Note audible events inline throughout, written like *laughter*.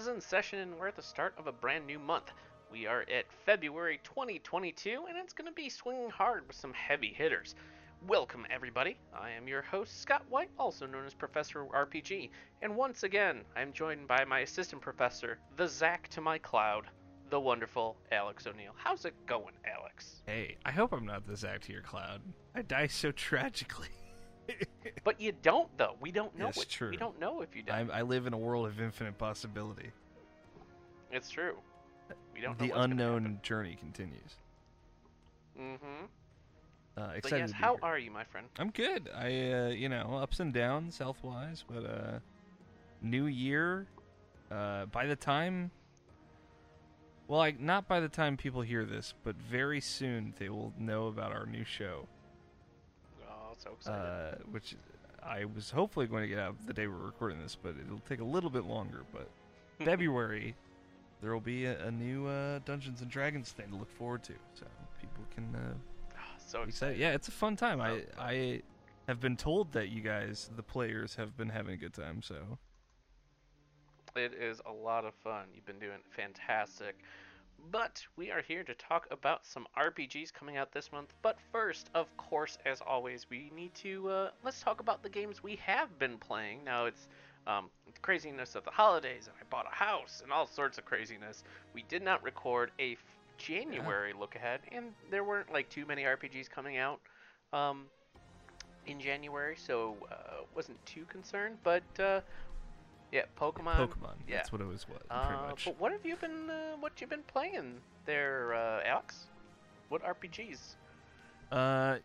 Is in session and we're at the start of a brand new month. We are at February 2022 and it's going to be swinging hard with some heavy hitters. Welcome, everybody. I am your host, Scott White, also known as Professor RPG, and once again, I'm joined by my assistant professor, the Zack to my cloud, the wonderful Alex O'Neill. How's it going, Alex? Hey, I hope I'm not the Zack to your cloud. I die so *laughs* tragically. *laughs* But you don't, though. We don't know. What, true. We don't know if you I, die. I live in a world of infinite possibility. It's true. We don't The unknown journey continues. Mhm. Uh, But excited yes, how here. are you, my friend? I'm good. I, uh, you know, ups and downs health wise, but uh, new year. Uh, by the time, well, like not by the time people hear this, but very soon they will know about our new show, so excited. uh, which I was hopefully going to get out the day we're recording this, but it'll take a little bit longer. But *laughs* February, there will be a, a new uh, Dungeons and Dragons thing to look forward to, so people can uh, Ah, so excited. Yeah, it's a fun time. I So. I have been told that you guys, the players, have been having a good time. So It is a lot of fun. You've been doing fantastic. But we are here to talk about some RPGs coming out this month. But first, of course, as always, we need to uh, let's talk about the games we have been playing. Now it's um, the craziness of the holidays, and I bought a house, and all sorts of craziness. We did not record a f- January look ahead, and there weren't like too many RPGs coming out um, in January, so uh, wasn't too concerned. But uh, yeah, Pokemon. Pokemon, yeah. that's what it was. What Uh, pretty much. But what have you been uh, what you been playing there, uh, Alex? What RPGs? Uh,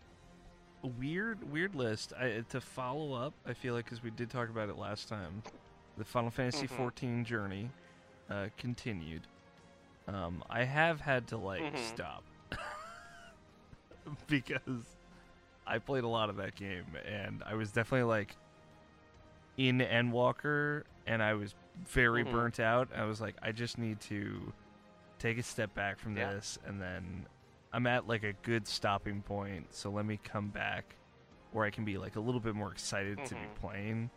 weird, weird list. I, to follow up, I feel like because we did talk about it last time, the Final Fantasy Mhm. 14 journey uh, continued. Um, I have had to like Mhm. stop *laughs* because I played a lot of that game, and I was definitely like in Endwalker, and I was very Mhm. burnt out. I was like, I just need to take a step back from Yeah. this, and then I'm at like a good stopping point. So let me come back where I can be like a little bit more excited to be Mhm. playing,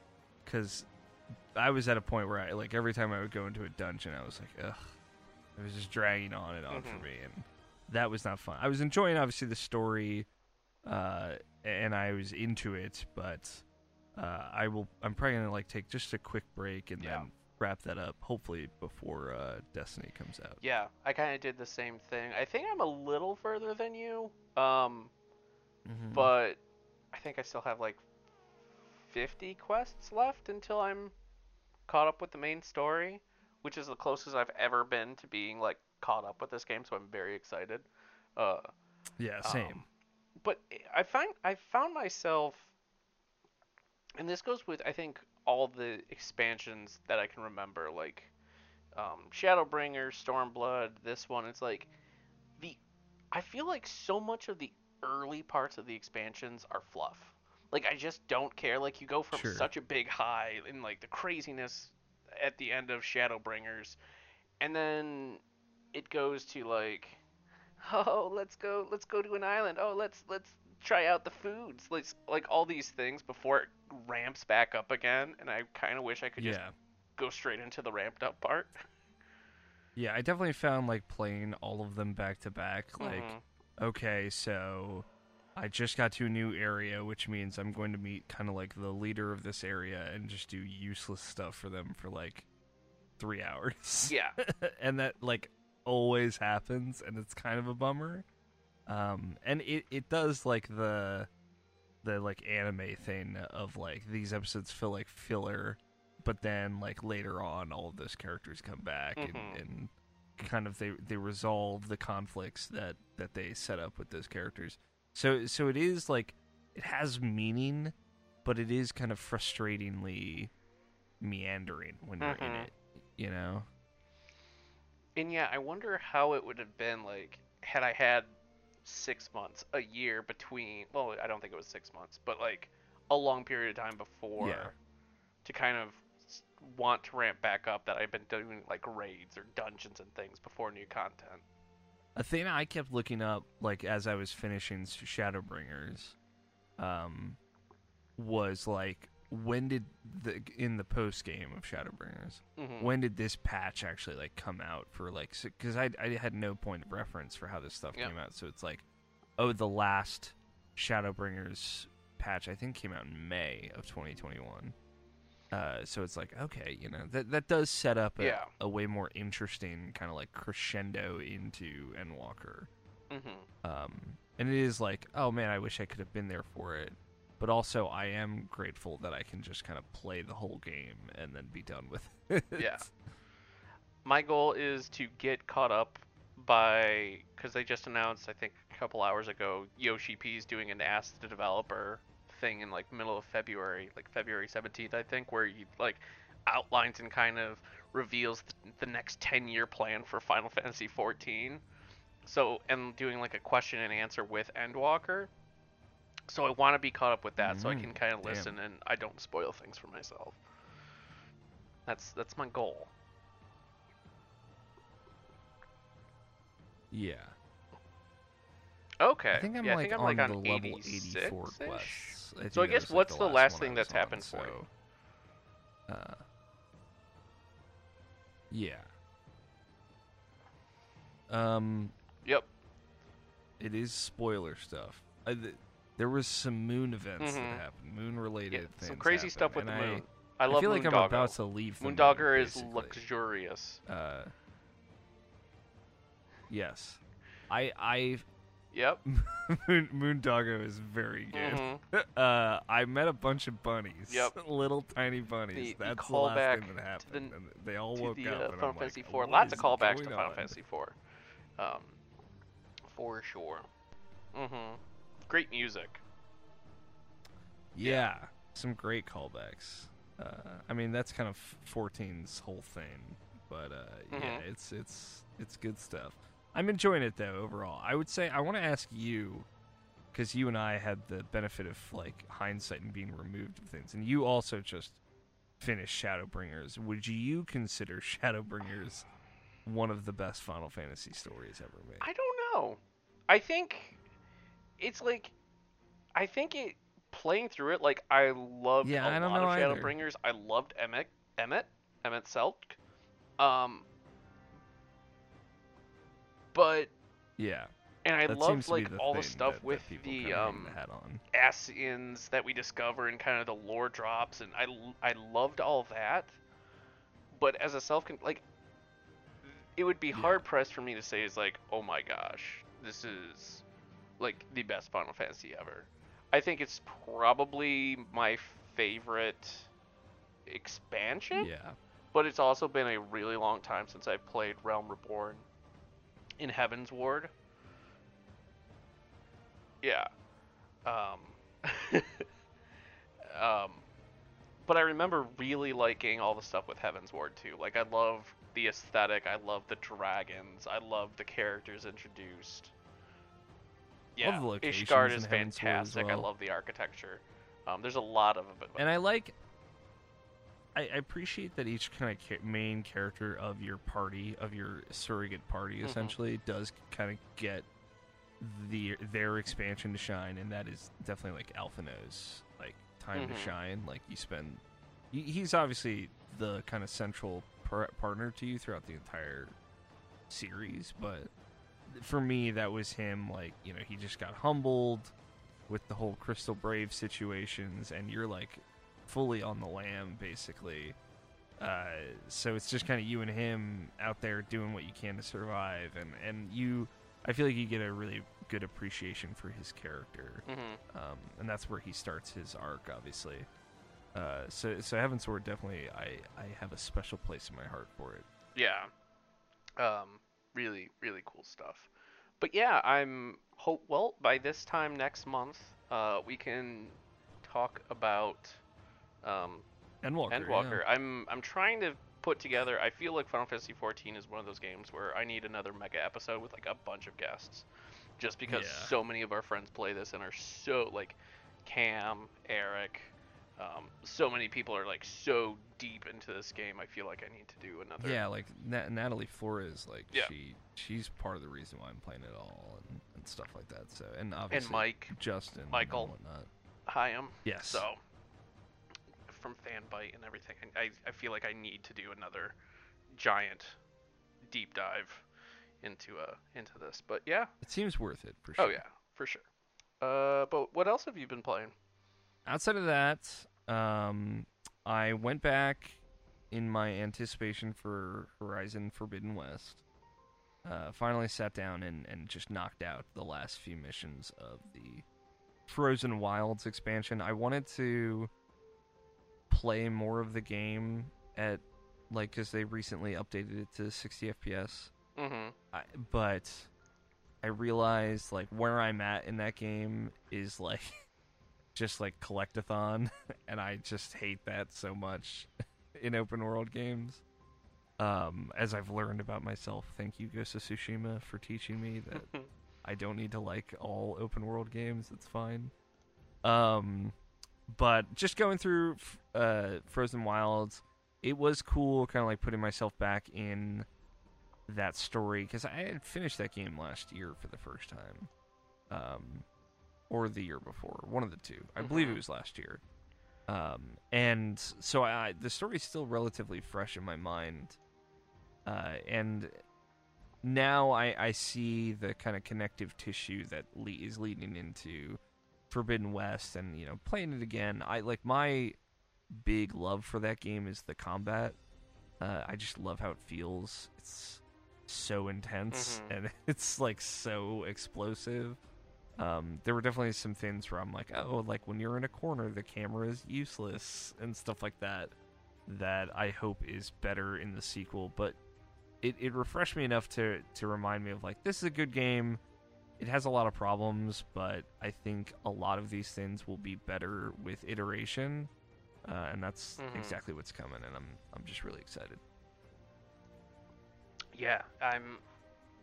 because I was at a point where I like every time I would go into a dungeon, I was like, ugh, it was just dragging on and on Mhm. for me, and that was not fun. I was enjoying obviously the story, uh, and I was into it, but uh, I will. I'm probably gonna like take just a quick break and Yeah. then wrap that up. Hopefully before uh, Destiny comes out. Yeah, I kind of did the same thing. I think I'm a little further than you, um, Mhm. but I think I still have like 50 quests left until I'm caught up with the main story, which is the closest I've ever been to being like caught up with this game. So I'm very excited. Uh, yeah, same. Um, but I find I found myself, and this goes with I think all the expansions that I can remember, like um, Shadowbringer, Stormblood, this one. It's like the I feel like so much of the early parts of the expansions are fluff. Like I just don't care. Like you go from Sure. such a big high in like the craziness at the end of Shadowbringers, and then it goes to like *laughs* oh let's go let's go to an island oh let's let's try out the foods let's like all these things before it ramps back up again and i kind of wish i could just yeah, go straight into the ramped up part yeah. I definitely found like playing all of them back to back. Like, Mhm. okay, so I just got to a new area, which means I'm going to meet kind of like the leader of this area and just do useless stuff for them for like three *laughs* hours. yeah *laughs* and that like always happens and it's kind of a bummer um and it, it does like the the like anime thing of like these episodes feel like filler but then like later on all of those characters come back Mhm. and, and kind of they they resolve the conflicts that that they set up with those characters so so it is like it has meaning but it is kind of frustratingly meandering when you're in Mhm. it. You know? And yeah, I wonder how it would have been like had I had six months, a year between. Well, I don't think it was six months, but like a long period of time before Yeah. to kind of want to ramp back up. That I've been doing like raids or dungeons and things before new content. A thing I kept looking up, like as I was finishing Shadowbringers, um, was like when did the in the post game of Shadowbringers, hmm when did this patch actually like come out for like because I I had no point of reference for how this stuff Yeah. came out, so it's like, oh, the last Shadowbringers patch I think came out in May of 2021. Uh, so it's like okay, you know that that does set up a, Yeah. a way more interesting kind of like crescendo into Endwalker. hmm Um, and it is like, oh man, I wish I could have been there for it. But also, I am grateful that I can just kind of play the whole game and then be done with *laughs* it. Yeah. My goal is to get caught up by because they just announced I think a couple hours ago Yoshi P is doing an Ask the Developer thing in like middle of February, like February 17th I think, where he like outlines and kind of reveals the, next 10 year plan for Final Fantasy 14. So and doing like a question and answer with Endwalker. So I want to be caught up with that so I Mm, can kind of damn. listen and I don't spoil things for myself. That's that's my goal. yeah. Okay. I think I'm yeah, like I think I'm on like the level 84 -ish. quests. I So I guess was, like, what's the last one thing that's on, happened for you? Uh, yeah. Um, Yep. it is spoiler stuff. I, th- there was some moon events Mhm. that happened, moon related Yeah, things. some crazy stuff with happened, the and moon. I, I, love I feel like I'm about to leave. The moon, Moondogger is luxurious. Uh, yes, I I Yep. *laughs* Moon, Moondoggo is very good. Mhm. *laughs* Uh, I met a bunch of bunnies. Yep. *laughs* little tiny bunnies. The- the That's the, last callback thing that happened. the- and they all woke the up. uh, and Final I'm like, Fantasy IV. "What Lots of callbacks to Final on?" Fantasy IV. Um, for sure. Mhm. Great music. Yeah, some great callbacks. Uh, I mean, that's kind of 14's whole thing, but uh, yeah, Mhm. it's it's it's good stuff. I'm enjoying it though overall. I would say I want to ask you because you and I had the benefit of like hindsight and being removed of things, and you also just finished Shadowbringers. Would you consider *laughs* Shadowbringers one of the best Final Fantasy stories ever made? I don't know. I think it's like I think it playing through it like I loved Yeah, a I don't lot know of either. Shadowbringers. I loved Emmett Emmett Emet-Selch. Um but yeah, and I that loved like the all the stuff that- that with people the um the. Ascians that we discover and kind of the lore drops and I, I loved all that but as a self like it would be Yeah. hard pressed for me to say is like oh my gosh this is like the best Final Fantasy ever I think it's probably my favorite expansion Yeah. but it's also been a really long time since I've played Realm Reborn in Heavensward. Yeah. Um, *laughs* um, but I remember really liking all the stuff with Heavensward too. Like I love the aesthetic, I love the dragons, I love the characters introduced. Yeah, the locations Ishgard is Heavensward as fantastic. I love the architecture. Um, there's a lot of it. and I like. I, I appreciate that each kind of ca- main character of your party, of your surrogate party, Mhm. essentially, does kind of get the their expansion to shine, and that is definitely like Alphinaud's like time Mhm. to shine. Like you spend, he's obviously the kind of central par- partner to you throughout the entire series, but for me, that was him. Like you know, he just got humbled with the whole Crystal Brave situations, and you're like fully on the lam, basically. Uh, so it's just kind of you and him out there doing what you can to survive, and and you, I feel like you get a really good appreciation for his character, hmm um, and that's where he starts his arc, obviously. Uh, so so Heavensward definitely, I I have a special place in my heart for it. Yeah. Um, really, really cool stuff. But yeah, I'm hope. Well, by this time next month, uh, we can talk about um, Endwalker. Endwalker. yeah. I'm I'm trying to put together. I feel like Final Fantasy 14 is one of those games where I need another mega episode with like a bunch of guests, just because Yeah. so many of our friends play this and are so like Cam, Eric, um, so many people are like so deep into this game. I feel like I need to do another. Yeah, like Na- Natalie Flores, like Yeah. she she's part of the reason why I'm playing it all and, and stuff like that. So and obviously And Mike, Justin, and Michael. whatnot. Higham. Yes. So from FanByte and everything, I, I I feel like I need to do another giant deep dive into uh into this. But yeah, it seems worth it for sure. Oh yeah, for sure. Uh, but what else have you been playing? Outside of that, um, I went back in my anticipation for Horizon Forbidden West. Uh, finally sat down and, and just knocked out the last few missions of the Frozen Wilds expansion. I wanted to play more of the game at like because they recently updated it to 60 FPS. Mm-hmm. I, but I realized like where I'm at in that game is like *laughs* just like collectathon, *laughs* and I just hate that so much *laughs* in open world games. Um, as I've learned about myself, thank you Ghost of Tsushima for teaching me that *laughs* I don't need to like all open world games. It's fine. Um, but just going through uh, Frozen Wilds, it was cool, kind of like putting myself back in that story because I had finished that game last year for the first time, um, or the year before, one of the two. I believe it was last year. Um, and so I, the story's still relatively fresh in my mind, uh, and now I, I see the kind of connective tissue that le- is leading into Forbidden West, and you know, playing it again. I like my big love for that game is the combat. Uh, I just love how it feels. It's so intense Mhm. *laughs* and it's like so explosive. Um, there were definitely some things where I'm like, oh, like when you're in a corner, the camera is useless and stuff like that. That I hope is better in the sequel, but it, it refreshed me enough to to remind me of like this is a good game. It has a lot of problems, but I think a lot of these things will be better with iteration, uh, and that's Mhm. exactly what's coming. And I'm I'm just really excited. Yeah, I'm.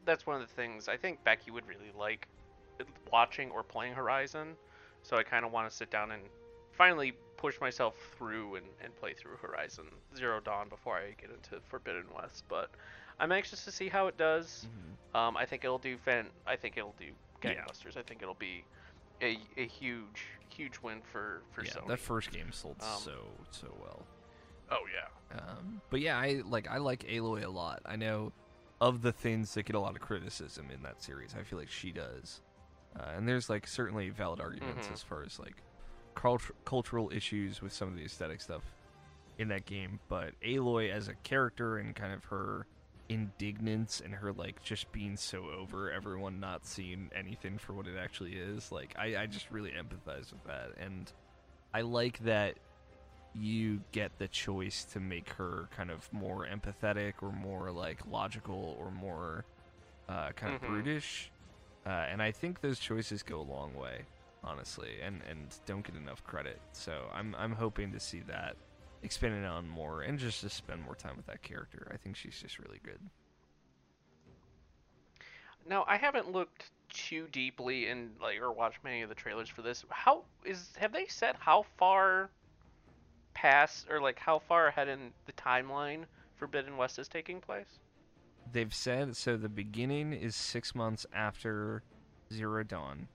That's one of the things I think Becky would really like watching or playing Horizon. So I kind of want to sit down and finally push myself through and, and play through Horizon Zero Dawn before I get into Forbidden West. But I'm anxious to see how it does. Um, I think it'll do fan. I think it'll do Yeah. gangbusters. I think it'll be a, a huge huge win for for yeah, Sony. that first game sold Um, so so well. oh yeah. Um, but yeah, I like I like Aloy a lot. I know of the things that get a lot of criticism in that series. I feel like she does, uh, and there's like certainly valid arguments Mhm. as far as like cult- cultural issues with some of the aesthetic stuff in that game. But Aloy as a character and kind of her indignance and her like just being so over everyone not seeing anything for what it actually is like I, I just really empathize with that and i like that you get the choice to make her kind of more empathetic or more like logical or more uh, kind of Mhm. brutish uh, and i think those choices go a long way honestly and and don't get enough credit so i'm i'm hoping to see that expanded on more and just to spend more time with that character i think she's just really good Now I haven't looked too deeply in like or watched many of the trailers for this. How is have they said how far past or like how far ahead in the timeline Forbidden West is taking place? They've said so the beginning is six months after zero dawn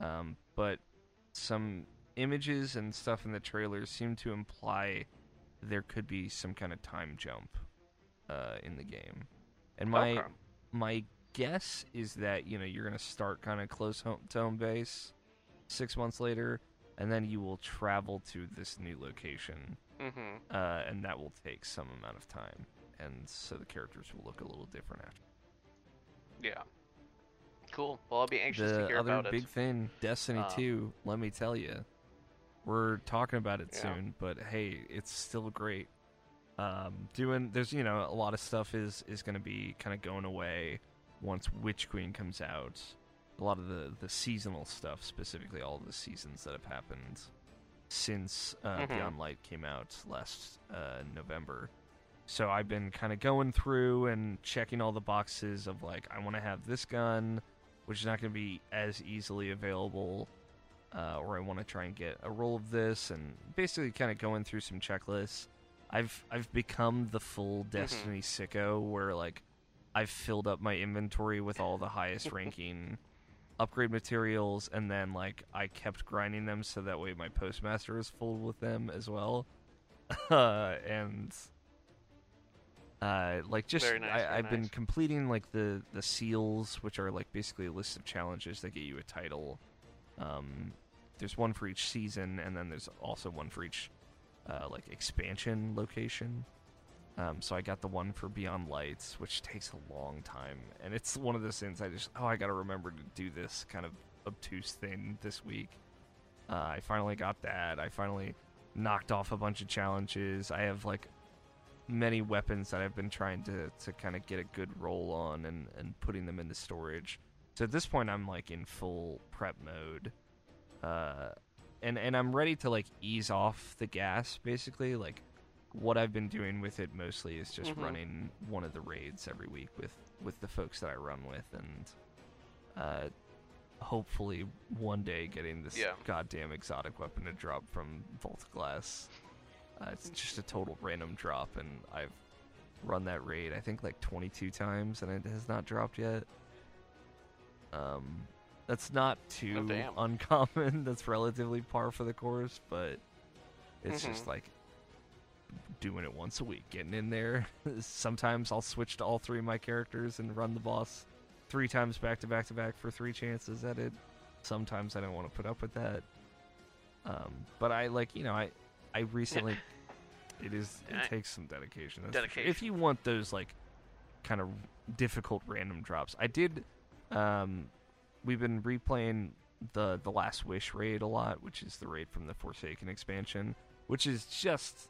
um, but some images and stuff in the trailers seem to imply there could be some kind of time jump uh, in the game and my Okay. my guess is that you know you're going to start kind of close home to home base six months later and then you will travel to this new location Mm-hmm. uh, and that will take some amount of time and so the characters will look a little different after Yeah. Cool. Well, I'll be anxious to hear the hear other big thing destiny Um, 2 let me tell you we're talking about it Yeah. soon but hey it's still great um, doing there's you know a lot of stuff is is going to be kind of going away once witch queen comes out a lot of the the seasonal stuff specifically all the seasons that have happened since uh, Mhm. Beyond Light came out last uh, November. So I've been kind of going through and checking all the boxes of like I want to have this gun, which is not going to be as easily available, uh, or I want to try and get a roll of this, and basically kind of going through some checklists. I've I've become the full Destiny sicko where like I've filled up my inventory with all the highest *laughs* ranking upgrade materials, and then like I kept grinding them so that way my postmaster is full with them as well. *laughs* uh, and uh, like just nice, I, very I've been completing like the the seals, which are like basically a list of challenges that get you a title. Um, there's one for each season, and then there's also one for each uh, like expansion location. Um, so I got the one for Beyond Lights, which takes a long time, and it's one of those things I just oh I gotta remember to do this kind of obtuse thing this week. Uh, I finally got that. I finally knocked off a bunch of challenges. I have like many weapons that I've been trying to to kind of get a good roll on and and putting them into storage. So at this point, I'm like in full prep mode, uh, and and I'm ready to like ease off the gas. Basically, like what I've been doing with it mostly is just Mhm. running one of the raids every week with with the folks that I run with, and uh, hopefully one day getting this Yeah. goddamn exotic weapon to drop from Vault Glass. Uh, it's just a total random drop, and I've run that raid I think like 22 times, and it has not dropped yet. Um, that's not too Oh, uncommon. *laughs* that's relatively par for the course, but it's just Mhm. like doing it once a week, getting in there. *laughs* Sometimes I'll switch to all three of my characters and run the boss three times back to back to back for three chances at it. Sometimes I don't want to put up with that. Um, but I like, you know, I I recently it is it I- takes some dedication. That's sure. If you want those like kind of difficult random drops, I did. Um, we've been replaying the the Last Wish raid a lot, which is the raid from the Forsaken expansion, which is just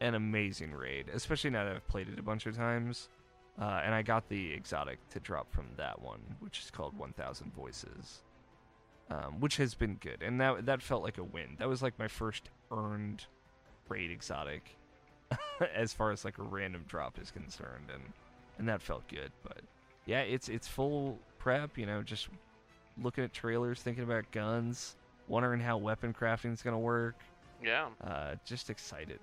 an amazing raid, especially now that I've played it a bunch of times. Uh, and I got the exotic to drop from that one, which is called 1000 Voices, um, which has been good. And that, that felt like a win. That was like my first earned raid exotic *laughs* as far as like a random drop is concerned. And, and that felt good. But yeah, it's, it's full prep, you know, just looking at trailers, thinking about guns, wondering how weapon crafting is going to work. Yeah. Uh, just excited.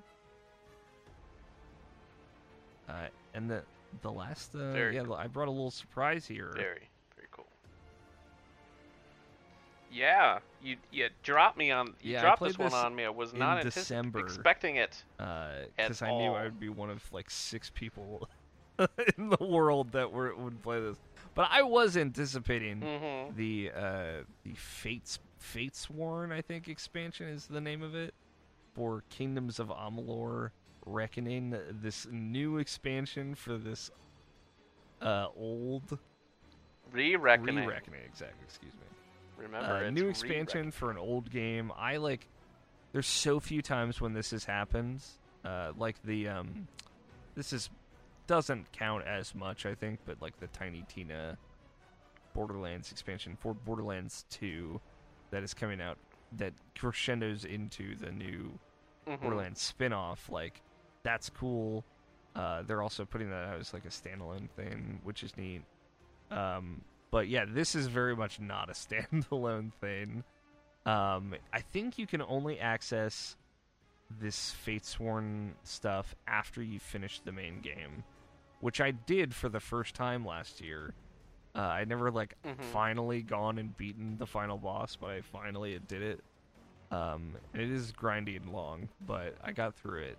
Uh, and the the last, uh, yeah. I brought a little surprise here. Very, Yeah, you you dropped me on you Yeah, dropped this one this on me. I was not December. expecting it. because At I knew. I would be one of like six people *laughs* in the world that were would play this. But I was anticipating Mm-hmm. the uh, the Fates Fatesworn, I think expansion is the name of it for Kingdoms of Amalur Reckoning. This new expansion for this uh, old Re-reckoning. Re-reckoning, exactly. Excuse me. Remember, Uh, it's new re-reckoning. expansion for an old game. I like. There's so few times when this has happened. Uh, like the um, this is doesn't count as much, I think, but like the Tiny Tina Borderlands expansion for Borderlands 2 that is coming out that crescendos into the new Mhm. Borderlands spin-off like that's cool uh, they're also putting that out as like a standalone thing which is neat um, but yeah this is very much not a *laughs* standalone thing um, i think you can only access this Fatesworn stuff after you finish the main game which i did for the first time last year uh, i never like Mhm. finally gone and beaten the final boss but i finally did it um, it is grindy and long, but I got through it.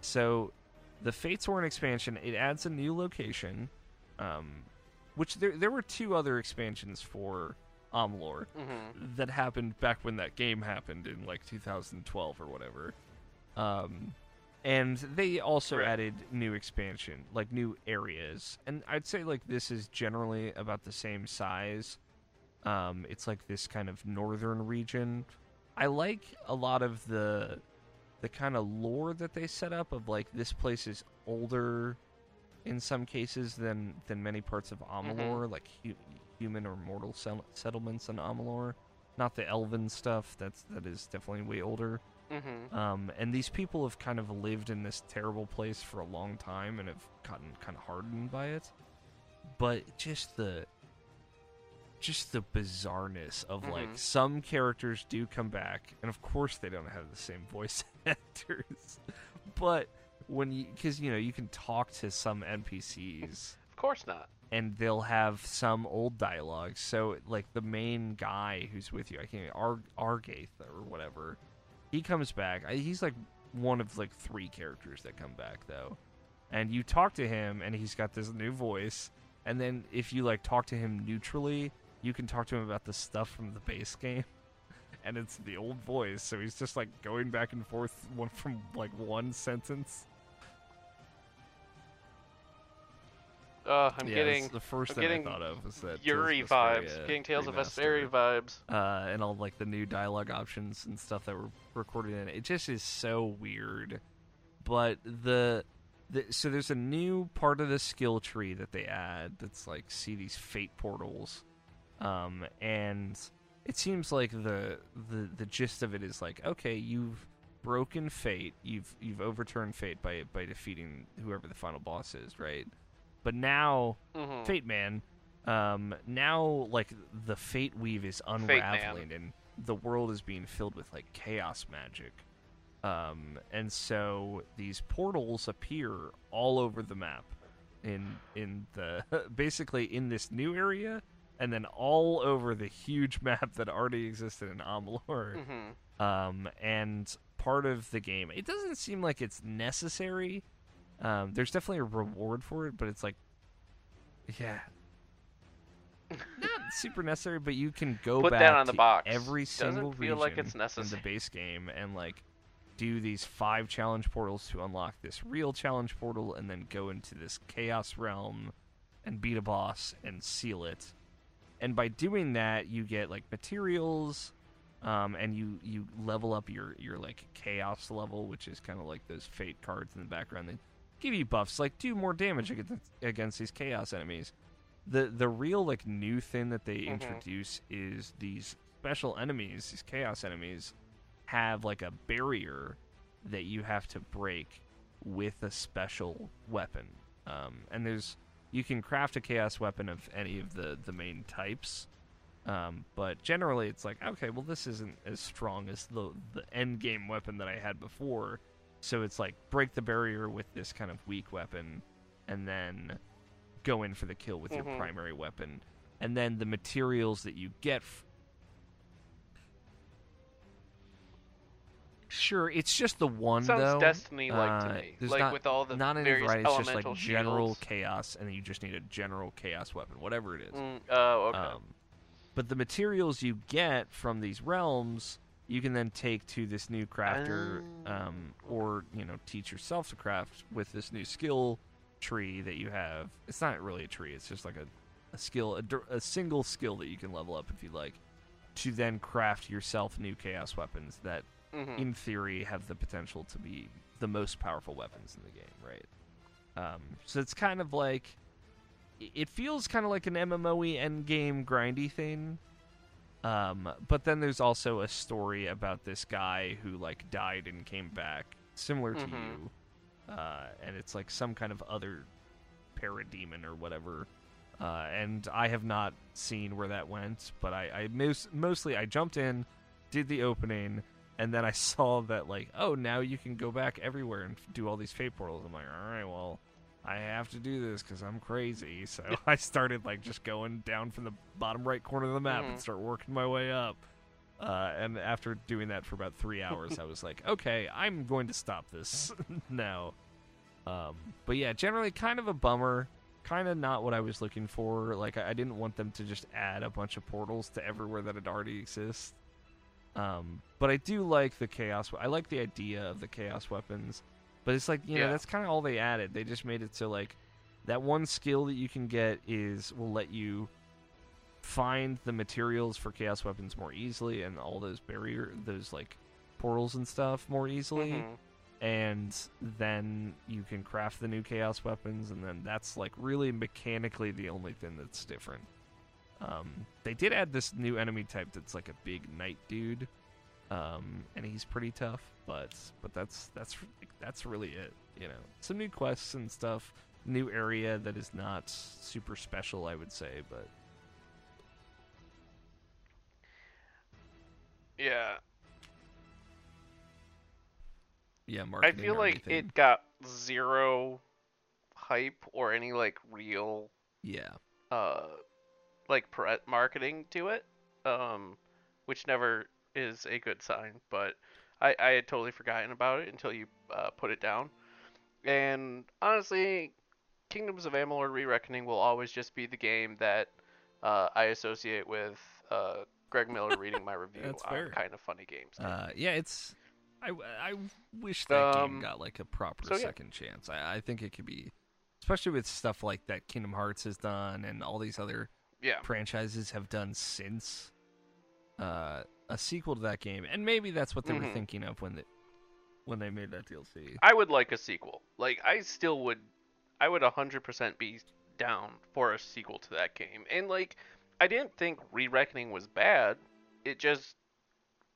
So, the Fatesworn expansion it adds a new location, um, which there there were two other expansions for Amalur Mhm. that happened back when that game happened in like 2012 or whatever. Um, and they also Right. added new expansion, like new areas. And I'd say like this is generally about the same size. Um, it's like this kind of northern region. I like a lot of the the kind of lore that they set up of like this place is older in some cases than than many parts of Amalur, like hu- human or mortal sel- settlements in Amalur. Not the elven stuff. That's that is definitely way older. Mm-hmm. Um, and these people have kind of lived in this terrible place for a long time and have gotten kind of hardened by it. But just the just the bizarreness of Mhm. like some characters do come back, and of course they don't have the same voice *laughs* actors. But when you, because you know, you can talk to some NPCs Of course not. and they'll have some old dialogue. So like the main guy who's with you, I can't Ar- Agarth or whatever, he comes back. I, he's like one of like three characters that come back though, and you talk to him and he's got this new voice. And then if you like talk to him neutrally, you can talk to him about the stuff from the base game. *laughs* And it's the old voice, so he's just like going back and forth one from like one sentence. Uh, I'm Yeah, getting the 1st I'm thing getting I thought of was that Yuri of Vesperia vibes. Getting Tales of remaster, Vesperia vibes. uh, and all like the new dialogue options and stuff that were recorded in it. It just is so weird. But the, the so there's a new part of the skill tree that they add that's like see these fate portals, um, and it seems like the the the gist of it is like okay you've broken fate you've you've overturned fate by by defeating whoever the final boss is right but now Mm-hmm. Fate Man. Um, now, like the Fate Weave is unraveling, and the world is being filled with like chaos magic. Um, and so these portals appear all over the map, in in the *laughs* basically in this new area, and then all over the huge *laughs* map that already existed in Amalur. Mm-hmm. Um, and part of the game, it doesn't seem like it's necessary. Um, there's definitely a reward for it, but it's like, yeah, *laughs* not super necessary. But you can go Put back that on the to box. every Doesn't single feel like region it's in the base game and like do these five challenge portals to unlock this real challenge portal, and then go into this chaos realm and beat a boss and seal it. And by doing that, you get like materials, um, and you you level up your your like chaos level, which is kind of like those fate cards in the background. They give you buffs, like do more damage against against these chaos enemies. The the real like new thing that they Mhm. introduce is these special enemies, these chaos enemies, have like a barrier that you have to break with a special weapon. Um, and there's you can craft a chaos weapon of any of the the main types. Um, but generally, it's like okay, well, this isn't as strong as the the end game weapon that I had before. So it's like break the barrier with this kind of weak weapon, and then go in for the kill with your Mhm. primary weapon. And then the materials that you get. F- sure, it's just the one Sounds though. Destiny-like Uh, to me. Like not- with all the not various variety. It's just like general shields. chaos, and then you just need a general chaos weapon, whatever it is. Mm, oh, okay. Um, but the materials you get from these realms, you can then take to this new crafter, Oh. um, or you know, teach yourself to craft with this new skill tree that you have. It's not really a tree; it's just like a, a skill, a, a single skill that you can level up if you like, to then craft yourself new chaos weapons that, Mhm. in theory, have the potential to be the most powerful weapons in the game, right? Um, so it's kind of like it feels kind of like an MMOE end game grindy thing. Um, but then there's also a story about this guy who like died and came back, similar to Mhm. you, uh, and it's like some kind of other parademon or whatever. Uh, and I have not seen where that went, but I, I most, mostly I jumped in, did the opening, and then I *laughs* saw that like, oh, now you can go back everywhere and do all these fate portals. I'm like, all right, well, I have to do this because I'm crazy. *laughs* So I started like just going down from the bottom right corner of the map and Mhm. start working my way up. Uh, and after doing that for about three hours, I was like, okay, I'm going to stop this *laughs* now. Um, but yeah, generally kind of a bummer. Kind of not what I was looking for. Like, I I didn't want them to just add a bunch of portals to everywhere that it already exists. Um, but I do like the chaos. I like the idea of the chaos weapons. But it's like you know that's kind of all they added. They just made it so like that one skill that you can get is will let you find the materials for chaos weapons more easily and all those barrier those like portals and stuff more easily Mhm. and then you can craft the new chaos weapons and then that's like really mechanically the only thing that's different um, they did add this new enemy type that's like a big knight dude um, and he's pretty tough. But but that's that's that's really it. You know, some new quests and stuff, new area that is not super special, I would say, but Yeah, yeah, I feel like anything. it got zero hype or any like real Yeah, uh like marketing to it um which never is a good sign but i i had totally forgotten about it until you uh, put it down and honestly kingdoms of amalur re-reckoning will always just be the game that uh, i associate with uh, greg miller *laughs* reading my review That's on fair. kind of funny games uh, yeah. It's I I wish that Um, game got like a proper so yeah. second chance. I I think it could be, especially with stuff like that Kingdom Hearts has done and all these other yeah franchises have done since uh, a sequel to that game, and maybe that's what they were Mhm. thinking of when they when they made that DLC. I would like a sequel. Like I still would I would 100% be down for a sequel to that game. And like I didn't think Re-Reckoning was bad. It just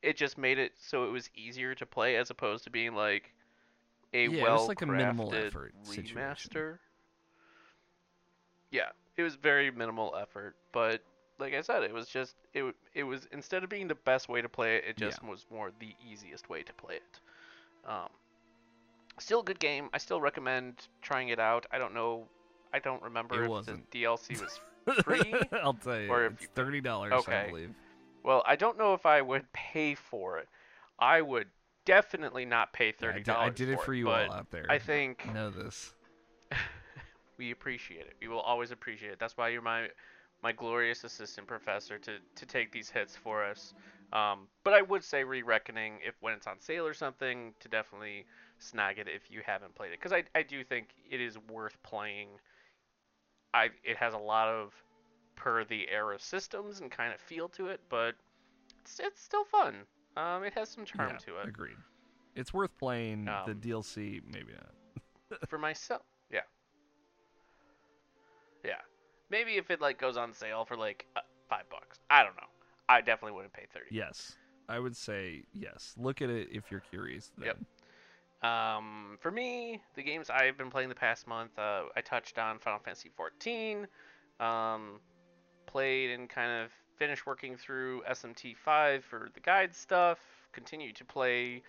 it just made it so it was easier to play as opposed to being like a Yeah, it well was like a minimal effort situation. remaster. Yeah, it was very minimal effort, but like I said, it was just it it was instead of being the best way to play it, it Yeah. just was more the easiest way to play it. Um, still a good game. I still recommend trying it out. I don't know. I don't remember It if wasn't. the DLC was. *laughs* free? *laughs* I'll tell you, Or if you- thirty dollars, I Okay. believe. well, I don't know if I would pay for it. I would definitely not pay Yeah, I thirty did- dollars. I did it for you all out there. I think know this. *laughs* we appreciate it. We will always appreciate it. That's why you're my my glorious assistant professor to to take these hits for us. Um, but I would say re-reckoning if when it's on sale or something to definitely snag it if you haven't played it because I I do think it is worth playing. I it has a lot of per the era systems and kind of feel to it, but it's it's still fun. Um, it has some charm yeah, to it. Agreed. It's worth playing. the Um, DLC, maybe not. for myself. Yeah. *laughs* Yeah. Maybe if it like goes on sale for like uh, five bucks. I don't know. I definitely wouldn't pay thirty. Yes, I would say yes. Look at it if you're curious. Then. Yep. Um, for me, the games I've been playing the past month, uh, I touched on Final Fantasy XIV. Um, played and kind of finished working through SMT5 for the guide stuff. Continue to play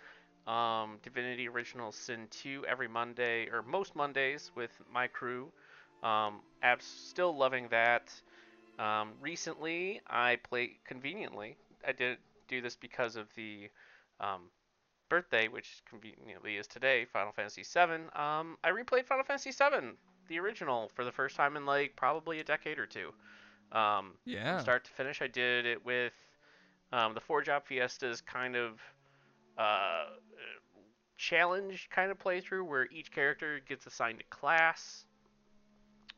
um, Divinity Original Sin 2 every Monday or most Mondays with my crew. Um, abs- still loving that. Um, recently, I played conveniently. I did do this because of the um, birthday, which conveniently is today, Final Fantasy VII. Um, I replayed Final Fantasy VII, the original, for the first time in like probably a decade or two. Um, Yeah. start to finish. I did it with um, the four job fiestas kind of uh, challenge kind of playthrough where each character gets assigned a class,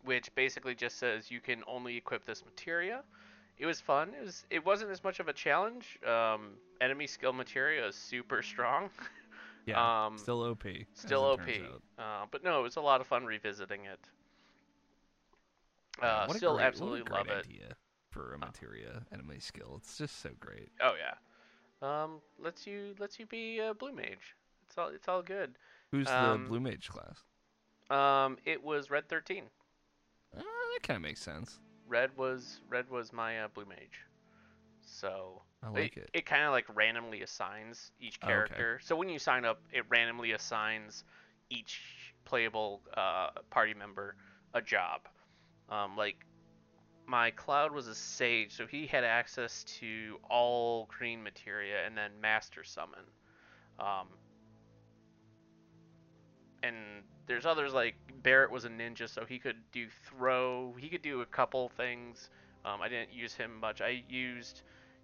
which basically just says you can only equip this materia. It was fun. It was. It wasn't as much of a challenge. Um, enemy skill materia is super strong. *laughs* yeah. um, still OP. Still OP. Uh, but no, it was a lot of fun revisiting it. Uh, what a still great- absolutely great love it. idea for a materia enemy skill. It's just so great. Oh yeah. Um, lets you lets you be a blue mage. It's all it's all good. Who's Um, the blue mage class? Um, it was red thirteen. Uh, that kind of makes sense. Red was red was my uh, blue mage. So I like it. It kind of like randomly assigns each Oh, okay. character. So when you sign up, it randomly assigns each playable uh, party member a job. Um, like my cloud was a sage, so he had access to all green materia and then master summon. Um, and there's others like Barret was a ninja, so he could do throw. He could do a couple things. Um, I didn't use him much. I used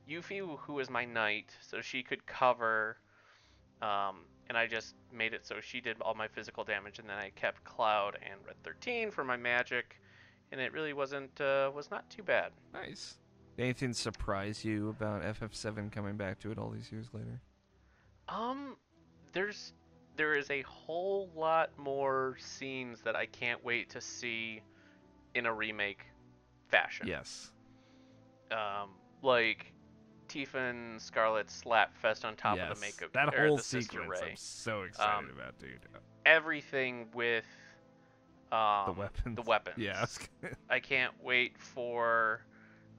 Yuffie, who was my knight, so she could cover. Um, and I just made it so she did all my physical damage, and then I kept Cloud and Red 13 for my magic, and it really wasn't uh, was not too bad. Nice. Anything surprise you about FF7 coming back to it all these years later? Um, there's there is a whole lot more scenes that I can't wait to see in a remake fashion. Yes. Um, like Tifa and Scarlet slap fest on top of the makeup. That whole sequence, Ray. I'm so excited Um, about, dude. Everything with um, The weapons. The weapons. Yeah, I, *laughs* I can't wait for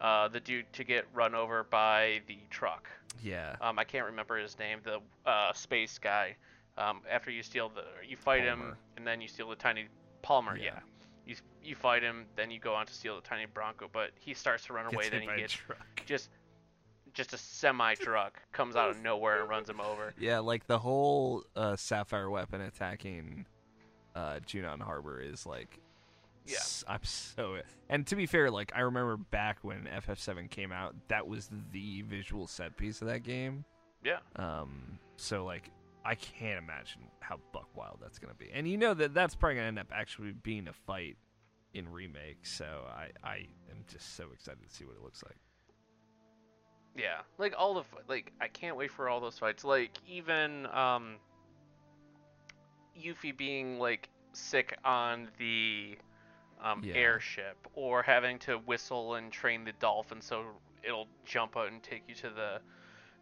uh, the dude to get run over by the truck. yeah. Um, I can't remember his name. The uh, space guy. Um, after you steal the, you fight him, and then you steal the tiny Palmer. Yeah. Yeah. You you fight him, then you go on to steal the tiny Bronco, but he starts to run away. Then he gets truck. just just a semi truck comes out of nowhere and runs him over. *laughs* Yeah, like the whole uh, sapphire weapon attacking uh, Junon Harbor is like. Yeah. I'm so. And to be fair, like I remember back when FF7 came out, that was the visual set piece of that game. Yeah. Um. So like, I can't imagine how buck wild that's gonna be. And you know that that's probably gonna end up actually being a fight in remake. So I I am just so excited to see what it looks like. Yeah, like all the like I can't wait for all those fights. Like even um Yuffie being like sick on the um, Yeah. airship or having to whistle and train the dolphin so it'll jump out and take you to the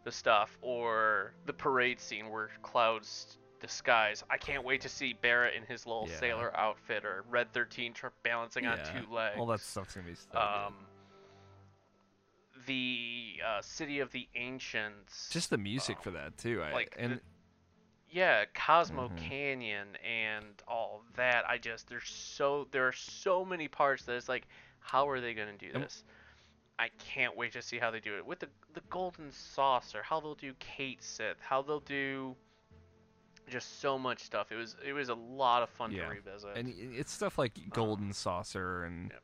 the stuff or the parade scene where Cloud's disguise. I can't wait to see Barret in his little Yeah. sailor outfit or Red 13 tr- balancing on two legs. All that stuff's gonna be stuff. Um, the uh, city of the ancients. Just the music um, for that too. I, like and the- yeah, Cosmo Mhm. Canyon and all that. I just there's so there are so many parts that it's like, how are they gonna do And- this? I can't wait to see how they do it with the the golden saucer. How they'll do Cait Sith. How they'll do just so much stuff. It was it was a lot of fun Yeah. to revisit. and it's stuff like Golden Saucer and Yep.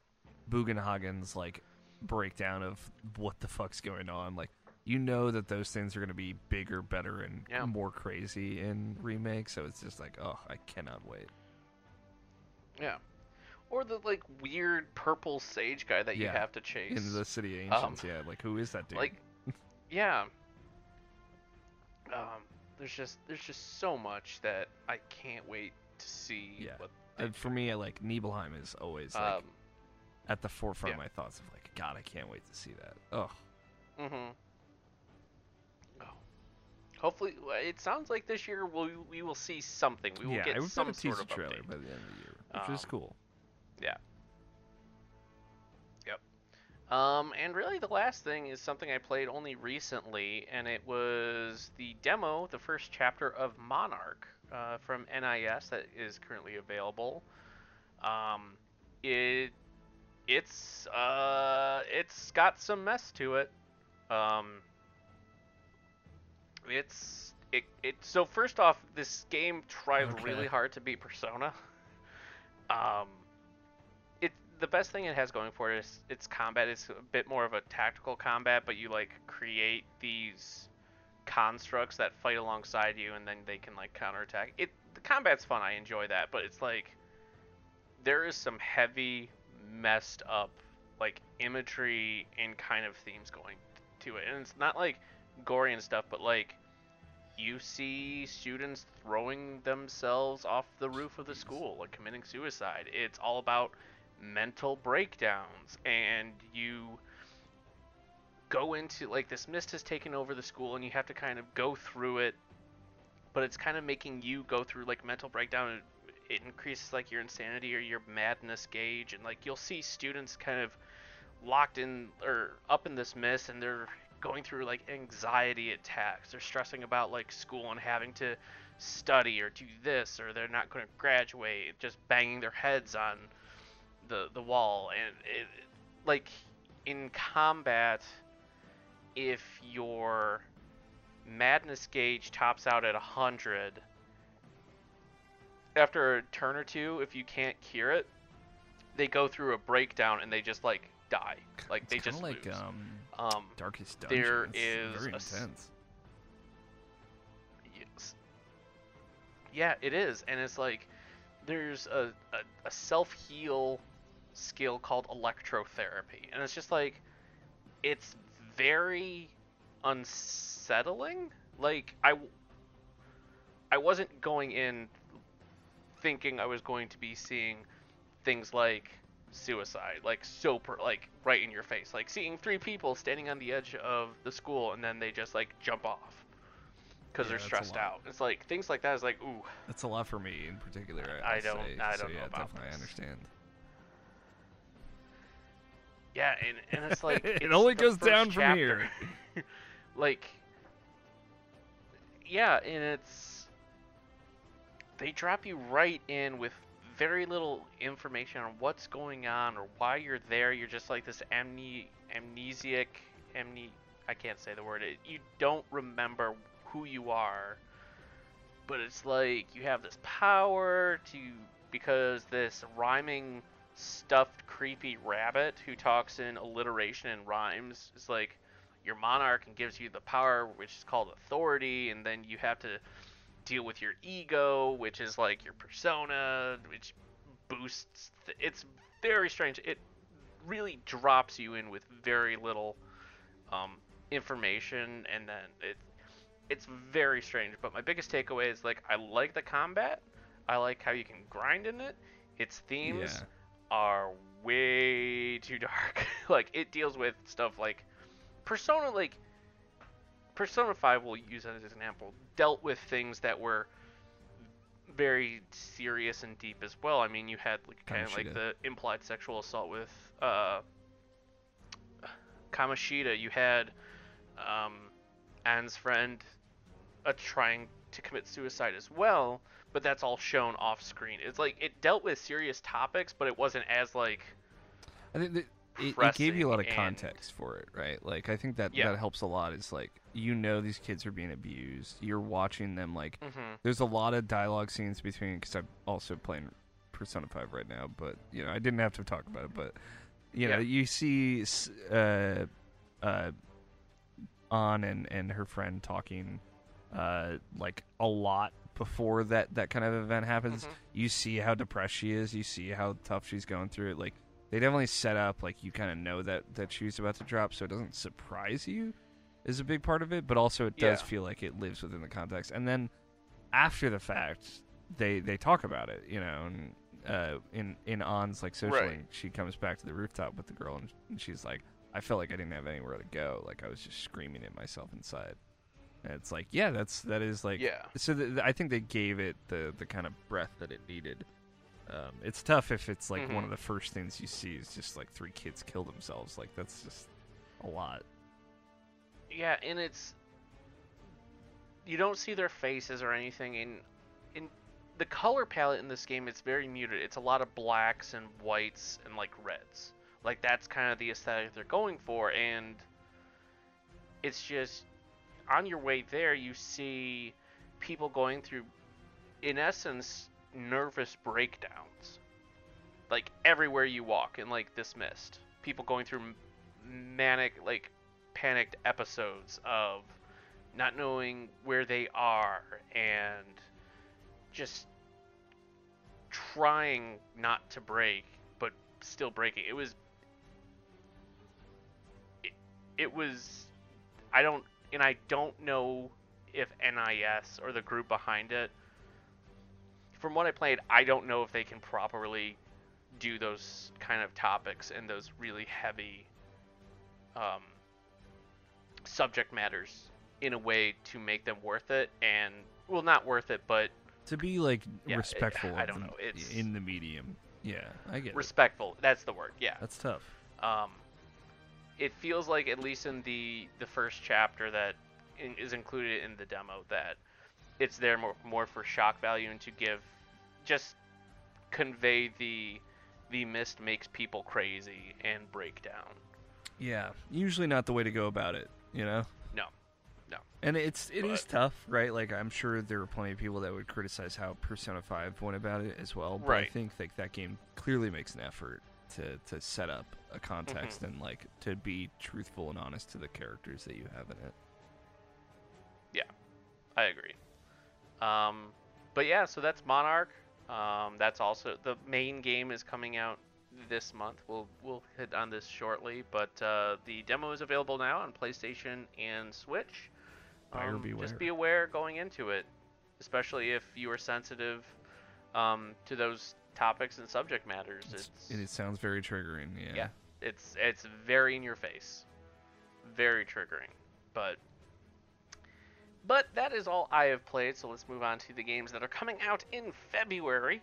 Bugenhagen's like breakdown of what the fuck's going on. Like you know that those things are gonna be bigger, better, and Yeah. more crazy in remake. So it's just like, oh, I cannot wait. Yeah. Or the like weird purple sage guy that you Yeah, have to chase. In the City of Um, Ancients, yeah. Like who is that dude? like *laughs* yeah. Um there's just there's just so much that I can't wait to see Yeah. what Uh, for me, I like Nibelheim is always like um at the forefront yeah. of my thoughts of like, God, I can't wait to see that. Oh, mhm. Oh. Hopefully it sounds like this year we'll, we will see something. We will yeah. get some sort of trailer update. by the end of the year, which is Um, cool. Um, and really, the last thing is something I played only recently, and it was the demo, the first chapter of Monark uh, from NIS that is currently available. Um, it it's uh it's got some mess to it. Um, it's it it so first off, this game tried Okay. really hard to beat Persona. *laughs* Um, the best thing it has going for it is its combat is a bit more of a tactical combat, but you like create these constructs that fight alongside you, and then they can like counterattack. It the combat's fun. I enjoy that, but it's like there is some heavy, messed up like imagery and kind of themes going to it, and it's not like gory and stuff, but like you see students throwing themselves off the roof of the school, like committing suicide. It's all about mental breakdowns, and you go into like this mist has taken over the school, and you have to kind of go through it. But it's kind of making you go through like mental breakdown. It increases like your insanity or your madness gauge, and like you'll see students kind of locked in or up in this mist, and they're going through like anxiety attacks. They're stressing about like school and having to study or do this or they're not going to graduate. Just banging their heads on the the wall and it, like in combat if your madness gauge tops out at 100 after a turn or two if you can't cure it they go through a breakdown and they just like die like It's they just like lose. um um Darkest Dungeon. there is very intense. Yes. Yeah, it is, and it's like there's a, a, a self heal skill called electrotherapy, and it's just like it's very unsettling. Like I I wasn't going in thinking I was going to be seeing things like suicide, like so per, like right in your face, like seeing three people standing on the edge of the school and then they just like jump off because Yeah, they're stressed out. It's like things like that is like ooh, That's a lot for me in particular. I I'll don't- say. I don't know yeah, about definitely, I understand. Yeah, and and it's like *laughs* It only goes down from chapter. here. *laughs* like yeah, and it's they drop you right in with very little information on what's going on or why you're there. You're just like this amne- amnesiac, amne I can't say the word. It, you don't remember who you are. But it's like you have this power to because this rhyming stuffed creepy rabbit who talks in alliteration and rhymes. Is like your monarch and gives you the power which is called authority and then you have to deal with your ego which is like your persona which boosts th- it's very strange. It really drops you in with very little um, information and then it it's very strange. But my biggest takeaway is like i like the combat. I like how you can grind in it. Its themes Yeah. Are way too dark. *laughs* like it deals with stuff like Persona like Persona 5 we'll use as an example dealt with things that were very serious and deep as well. I mean, you had like kind of like the implied sexual assault with uh Kamoshida. You had um Ann's friend uh, trying to commit suicide as well, but that's all shown off screen. It's like it dealt with serious topics, but it wasn't as like I think that it, it gave you a lot of and- context for it, right? Like I think that Yeah. that helps a lot. Is like you know these kids are being abused. You're watching them. Like mhm. there's a lot of dialogue scenes between because I'm also playing Persona Five right now. But you know I didn't have to talk about it. But you know Yeah. you see uh, uh, on and and her friend talking uh, like a lot before that that kind of event happens. Mhm. You see how depressed she is. You see how tough she's going through it. Like they definitely set up like you kind of know that that she's about to drop, so it doesn't surprise you. Is a big part of it, but also it does Yeah. feel like it lives within the context. And then after the fact, they they talk about it, you know, and uh, in in Ann's like social Right. she comes back to the rooftop with the girl, and, and she's like, "I felt like I didn't have anywhere to go. Like I was just screaming at myself inside." And it's like, yeah, that's that is like, Yeah. So th- I think they gave it the the kind of breath that it needed. Um, it's tough if it's like one Mhm. of the first things you see is just like three kids kill themselves. Like that's just a lot. Yeah, and it's you don't see their faces or anything in in the color palette in this game it's very muted. It's a lot of blacks and whites and like reds. Like that's kind of the aesthetic they're going for and it's just on your way there you see people going through in essence nervous breakdowns. Like everywhere you walk in like this mist. People going through manic like panicked episodes of not knowing where they are and just trying not to break but still breaking it was it, it was i don't and i don't know if nis or the group behind it from what i played i don't know if they can properly do those kind of topics and those really heavy um, subject matters in a way to make them worth it and well not worth it but To be like Yeah, it- respectful I don't know, it's- in the medium. Yeah, I get it. respectful that's the word yeah That's tough. um it feels like at least in the the first chapter that in, is included in the demo that it's there more, more for shock value and to give just convey the the mist makes people crazy and break down Yeah, usually not the way to go about it. You know. no no And it's it is But- tough, right? Like I'm sure there are plenty of people that would criticize how Persona 5 went about it as well. But I think like that game clearly makes an effort to to set up a context Mm-hmm. and like to be truthful and honest to the characters that you have in it. Yeah, I agree. Um, but yeah, so that's Monark. Um, that's also the main game is coming out this month. We'll we'll hit on this shortly, but uh, the demo is available now on PlayStation and Switch. Um, beware. Just be aware going into it, especially if you are sensitive um, to those topics and subject matters. It's, It's it, sounds very triggering. Yeah. Yeah. it's it's very in your face, very triggering. But but that is all I have played. So let's move on to the games that are coming out in February.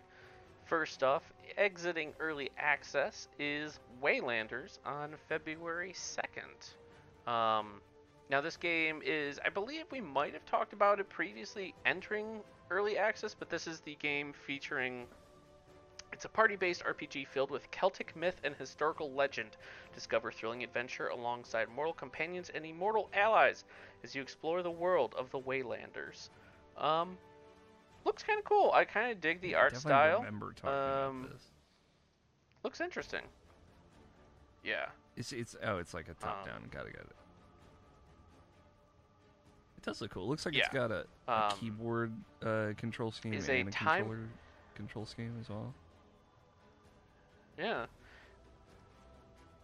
First off, exiting early access is Waylanders on February 2nd. Um, now, this game is, I believe we might have talked about it previously entering early access, but this is the game featuring. It's a party based RPG filled with Celtic myth and historical legend. Discover thrilling adventure alongside mortal companions and immortal allies as you explore the world of the Waylanders. Um, looks kind of cool. I kind of dig the I art style. Remember talking Um, about this. Looks interesting. Yeah. It's it's oh, it's like a top down. um, Gotta get it. It does look cool. It looks like Yeah. it's got a, a Um, keyboard uh, control scheme is a and a time- controller control scheme as well. Yeah.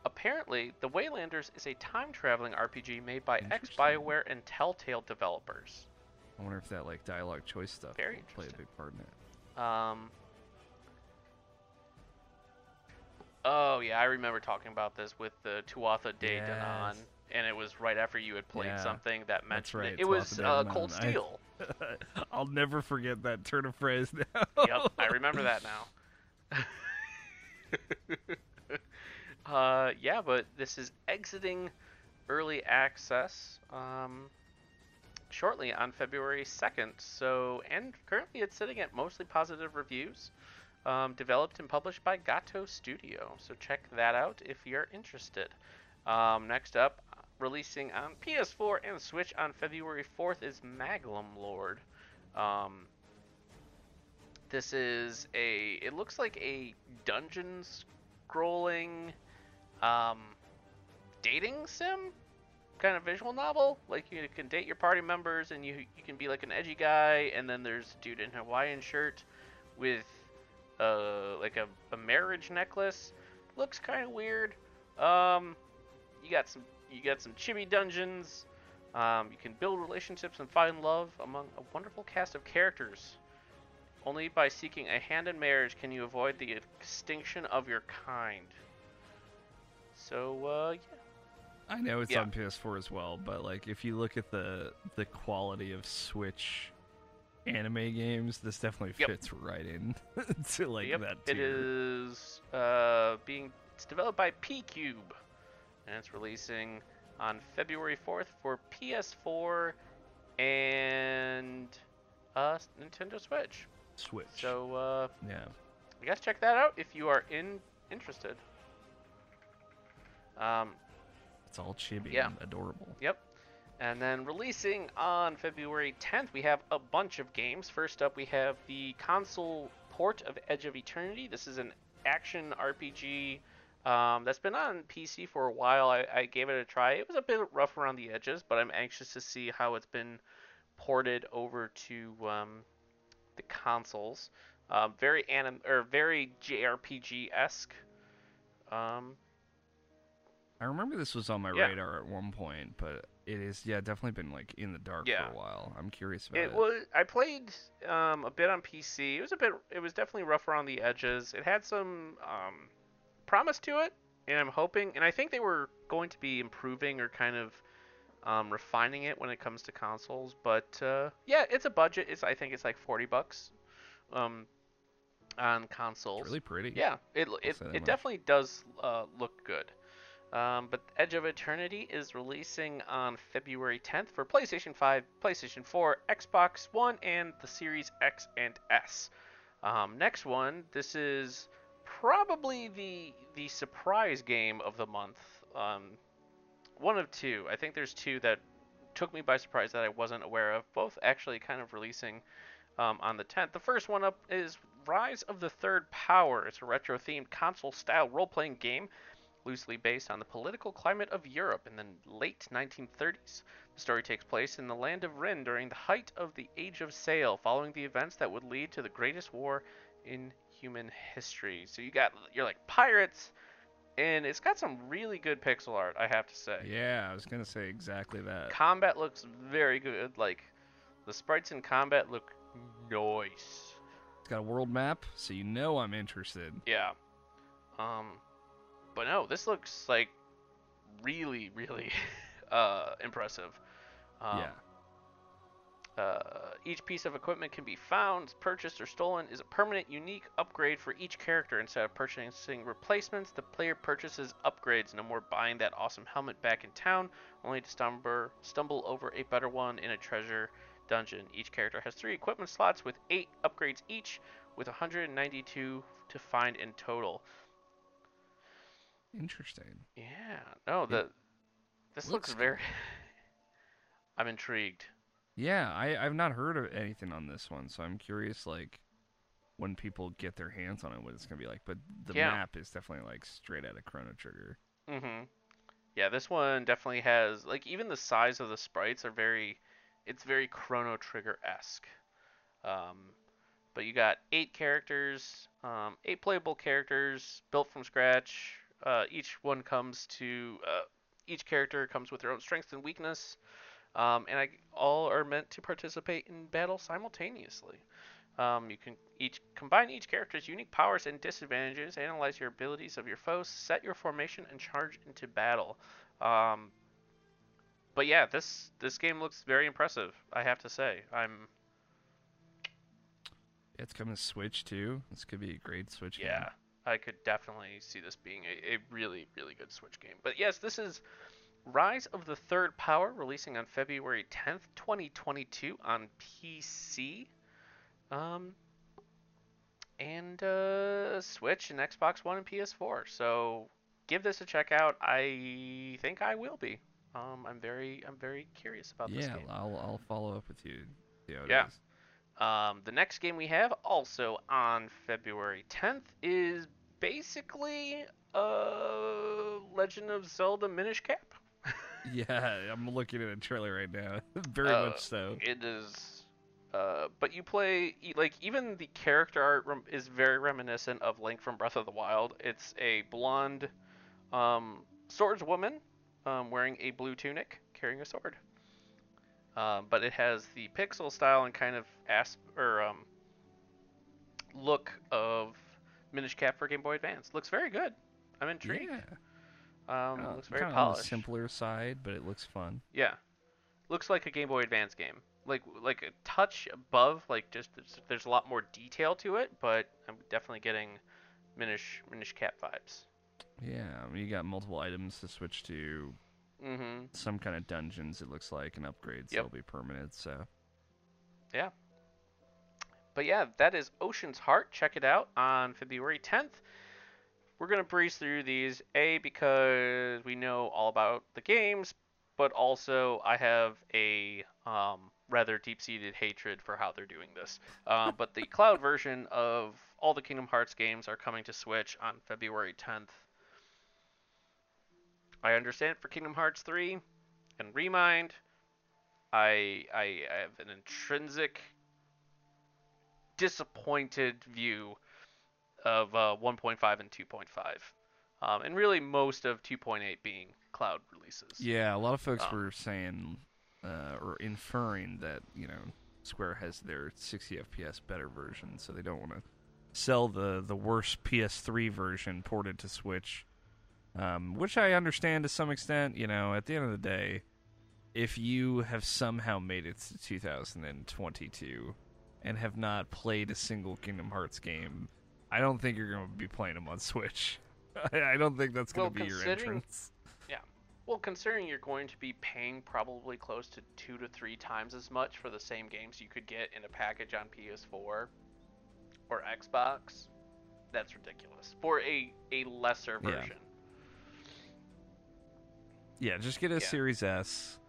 Apparently, The Waylanders is a time traveling RPG made by ex-BioWare and Telltale developers. I wonder if that like dialogue choice stuff Very will play a big part in it. Um. Oh yeah, I remember talking about this with the Tuatha De Danann, and it was right after you had played Yeah, something that mentioned right, it. It was Tuatha uh. Cold I- Steel. *laughs* I'll never forget that turn of phrase now. yep, I remember that *laughs* now. *laughs* *laughs* uh, yeah, but this is exiting early access um, shortly on February 2nd. So, and currently it's sitting at mostly positive reviews. Um, developed and published by Gato Studio. So check that out if you're interested. Um, next up, releasing on PS4 and Switch on February 4th is Maglam Lord. Um, this is a. It looks like a dungeon scrolling, um, dating sim kind of visual novel. Like you can date your party members, and you you can be like an edgy guy, and then there's dude in Hawaiian shirt with uh like a, a marriage necklace. Looks kind of weird. Um, you got some you got some chibi dungeons. Um, you can build relationships and find love among a wonderful cast of characters. Only by seeking a hand in marriage can you avoid the extinction of your kind. So, uh, yeah. I know it's Yeah. on PS4 as well, but like if you look at the the quality of Switch anime games, this definitely Yep. fits right in *laughs* to like yep, that tier. is uh, being it's developed by PQube, and it's releasing on February 4th for PS4 and uh, Nintendo Switch. Switch. So, uh, yeah. I guess check that out if you are in interested. Um, It's all chibi Yeah. and adorable. Yep. And then releasing on February 10th, we have a bunch of games. First up, we have the console port of Edge of Eternity. This is an action RPG um, that's been on PC for a while. I, I gave it a try. It was a bit rough around the edges, but I'm anxious to see how it's been ported over to um, the consoles. Um, very anim or very JRPG esque. Um, I remember this was on my Yeah. radar at one point, but it is yeah definitely been like in the dark Yeah. for a while. I'm curious about It it. was. I played um, a bit on PC. It was a bit. It was definitely rough around the edges. It had some um, promise to it, and I'm hoping. And I think they were going to be improving or kind of um, refining it when it comes to consoles. But uh, yeah, it's a budget. It's. I think it's like 40 bucks um, on consoles. It's really pretty. Yeah, it it, it much. definitely does uh, look good. Um, but Edge of Eternity is releasing on February 10th for PlayStation 5, PlayStation 4, Xbox One, and the Series X and S. Um, next one, this is probably the the surprise game of the month. Um, one of two. I think there's two that took me by surprise that I wasn't aware of. Both actually kind of releasing um, on the 10th. The first one up is Rise of the Third Power. It's a retro themed console style role playing game loosely based on the political climate of Europe in the late 1930s. The story takes place in the land of Rin during the height of the Age of Sail, following the events that would lead to the greatest war in human history. So you got you're like pirates, and it's got some really good pixel art, I have to say. Yeah, I was gonna say exactly that. Combat looks very good. Like the sprites in combat look nice. It's got a world map, so you know I'm interested. Yeah. Um, but no, this looks like really, really *laughs* uh, impressive. Um, yeah. Uh, each piece of equipment can be found, purchased, or stolen is a permanent, unique upgrade for each character. Instead of purchasing replacements, the player purchases upgrades. No more buying that awesome helmet back in town, only to stumble, stumble over a better one in a treasure dungeon. Each character has three equipment slots with eight upgrades each, with 192 to find in total. Interesting. Yeah, no, the this looks, looks very. *laughs* I'm intrigued. Yeah, I I've not heard of anything on this one, so I'm curious like when people get their hands on it what it's gonna be like. But the Yeah. map is definitely like straight out of Chrono Trigger. Mm-hmm. Yeah, this one definitely has like even the size of the sprites are very, it's very Chrono Trigger esque. Um, but you got eight characters, um, eight playable characters built from scratch. Uh, each one comes to uh, each character comes with their own strengths and weakness, um, and I, all are meant to participate in battle simultaneously. Um, you can each combine each character's unique powers and disadvantages, analyze your abilities of your foes, set your formation, and charge into battle. Um, but yeah, this this game looks very impressive. I have to say, I'm It's coming to Switch too. This could be a great Switch game. yeah, I could definitely see this being a, a really really good Switch game. But yes, this is Rise of the Third Power, releasing on February 10th, 2022 on PC. Um, and uh, Switch and Xbox One and PS4. So give this a check out. I think I will be. Um, I'm very I'm very curious about this game. Yeah. I'll I'll follow up with you. Yeah. Um, the next game we have, also on February 10th, is basically uh, Legend of Zelda Minish Cap. Yeah, I'm looking at a trailer right now. *laughs* Very Uh, much so. It is, uh, but you play like even the character art rem- is very reminiscent of Link from Breath of the Wild. It's a blonde um, swordswoman um, wearing a blue tunic, carrying a sword. Um, but it has the pixel style and kind of asp or um, look of Minish Cap for Game Boy Advance. Looks very good. I'm intrigued. Yeah. Um, Uh, looks very kinda on the polished. simpler side, but it looks fun. Yeah, looks like a Game Boy Advance game. Like like a touch above, like just there's, there's a lot more detail to it, but I'm definitely getting Minish Minish Cap vibes. Yeah, you got multiple items to switch to, Mm-hmm. some kind of dungeons. It looks like and upgrades. Yep. They'll be permanent. So Yeah. But yeah, that is Ocean's Heart. Check it out on February 10th. We're gonna breeze through these, a because we know all about the games, but also I have a um, rather deep-seated hatred for how they're doing this. Uh, but the *laughs* cloud version of all the Kingdom Hearts games are coming to Switch on February 10th. I understand for Kingdom Hearts 3 and Re Mind, I I have an intrinsic disappointed view of uh, 1.5 and 2.5, um, and really most of 2.8 being cloud releases. yeah, a lot of folks Um, were saying uh, or inferring that you know Square has their 60 FPS better version, so they don't want to sell the the worst PS3 version ported to Switch. Um, which I understand to some extent. You know, at the end of the day, if you have somehow made it to 2022 and have not played a single Kingdom Hearts game, I don't think you're going to be playing them on Switch. *laughs* I don't think that's going Well, to be your considering- *laughs* Yeah. Well, considering you're going to be paying probably close to two to three times as much for the same games you could get in a package on PS4 or Xbox, that's ridiculous. For a, a lesser version. Yeah, just get a Yeah. Series S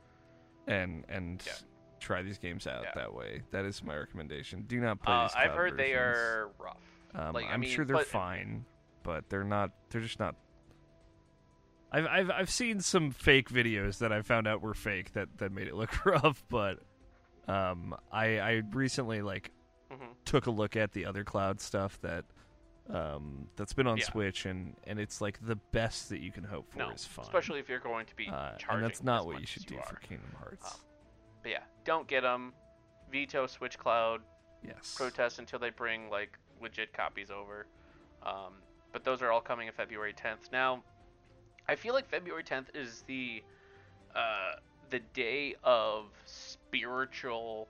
and and Yeah. try these games out Yeah. that way. That is my recommendation. Do not play Uh, these I've heard they are rough. Um, like, I I'm mean, sure they're but- fine, but they're not. They're just not. I've I've I've seen some fake videos that I found out were fake that that made it look *laughs* rough, but um, I I recently like hmm took a look at the other cloud stuff that um that's been on Yeah. Switch and and it's like the best that you can hope for No, is fun. especially if you're going to be uh, charging. and that's not what you should do are. for Kingdom Hearts. Um, But yeah, don't get them. Veto Switch Cloud. Yes. protest until they bring like legit copies over. Um, but those are all coming in February 10th. Now, I feel like February 10th is the uh, the day of spiritual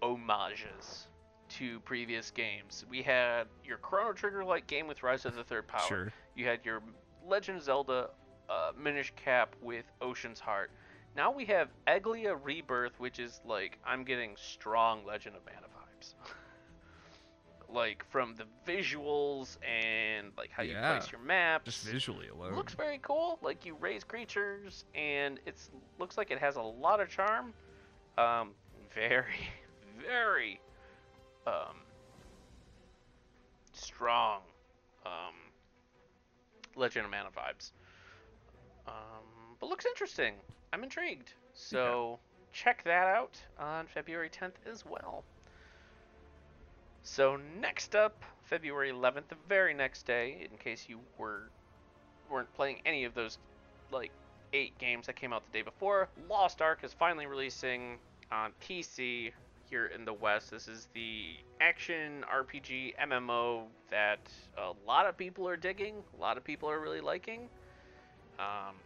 homages to previous games. We had your Chrono Trigger like game with Rise of the Third Power. Sure. You had your Legend of Zelda uh, Minish Cap with Ocean's Heart. Now we have Egglia Rebirth, which is like I'm getting strong Legend of Mana vibes. *laughs* like from the visuals and like how you place your maps. Just visually alone. looks very cool. Like you raise creatures, and it's looks like it has a lot of charm. Um, very, *laughs* very, um, strong, um, Legend of Mana vibes. Um, but looks interesting. I'm intrigued. So check that out on February 10th as well. So next up, February 11th, the very next day, in case you were weren't playing any of those like eight games that came out the day before, Lost Ark is finally releasing on PC here in the West. This is the action RPG MMO that a lot of people are digging, a lot of people are really liking. Um,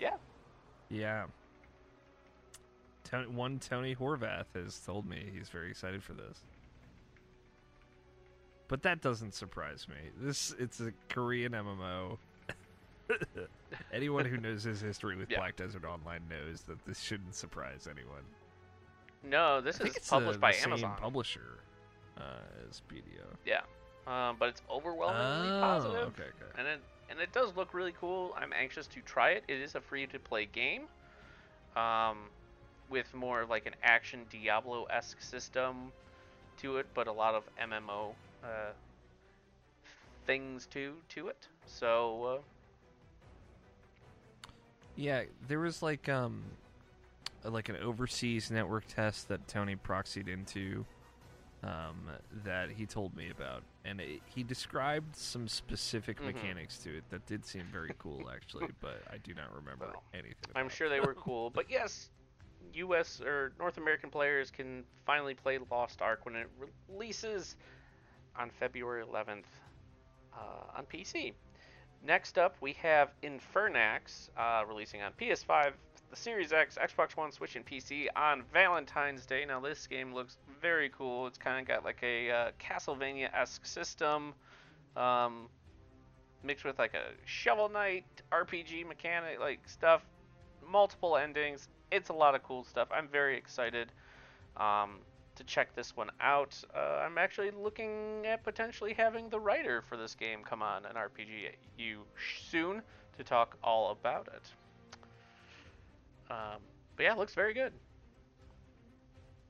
yeah, Yeah. Tony, one Tony Horvath has told me he's very excited for this. But that doesn't surprise me. This it's a Korean MMO. *laughs* anyone who knows his history with Yeah. Black Desert Online knows that this shouldn't surprise anyone. no, this is published the, by the same Amazon. publisher uh, as BDO. Yeah, um, but it's overwhelmingly Oh, positive. okay, okay. and it and it does look really cool. I'm anxious to try it. It is a free to play game, um, with more of like an action Diablo esque system to it, but a lot of MMO uh, things too to it. So uh, Yeah, there was like um like an overseas network test that Tony proxied into um that he told me about and it, he described some specific Mhm. mechanics to it that did seem very cool *laughs* actually, but I do not remember Well, anything I'm sure they were *laughs* cool. But yes, U.S. or North American players can finally play Lost Ark when it releases on February 11th uh, on PC. Next up, we have Infernax uh, releasing on PS5, the Series X, Xbox One, Switch, and PC on Valentine's Day. Now, this game looks very cool. It's kind of got like a uh, Castlevania esque system. Um, mixed with like a shovel knight RPG mechanic like stuff multiple endings it's a lot of cool stuff. I'm very excited um, to check this one out. Uh, i'm actually looking at potentially having the writer for this game come on an rpg you soon to talk all about it. Um, but yeah it looks very good.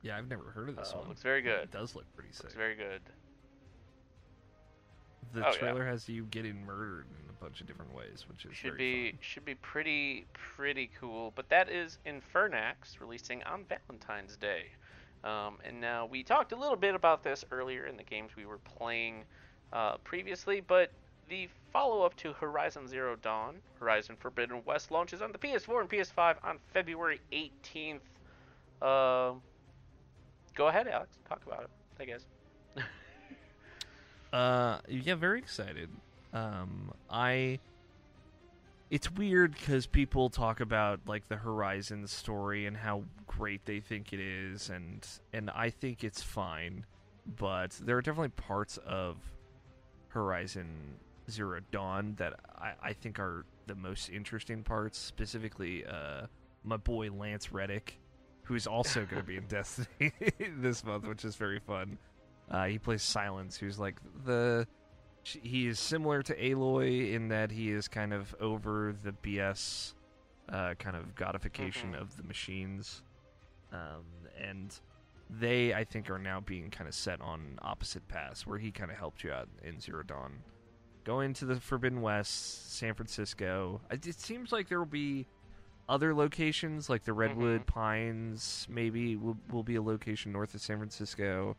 Yeah, I've never heard of this Uh, one. looks very good. It does look pretty sick. looks very good the Oh, yeah. trailer has you getting murdered in a bunch of different ways, which is should very be fun. should be pretty pretty cool. But that is Infernax releasing on Valentine's Day. Um, and now we talked a little bit about this earlier in the games we were playing uh, previously, but the follow-up to Horizon Zero Dawn, Horizon Forbidden West, launches on the PS4 and PS5 on February 18th. Um go ahead, Alex. Talk about it. I guess. Uh, yeah, very excited. Um, I. It's weird because people talk about like the Horizon story and how great they think it is, and and I think it's fine, but there are definitely parts of Horizon Zero Dawn that I, I think are the most interesting parts. Specifically, uh, my boy Lance Reddick, who's also going to be in *laughs* Destiny *laughs* this month, which is very fun. Uh, he plays Sylens, who's like the. He is similar to Aloy in that he is kind of over the BS uh, kind of godification Mhm. of the machines. Um, and they, I think, are now being kind of set on opposite paths, where he kind of helped you out in Zero Dawn. Going to the Forbidden West, San Francisco. It it seems like there will be other locations, like the Redwood Pines, maybe will, will be a location north of San Francisco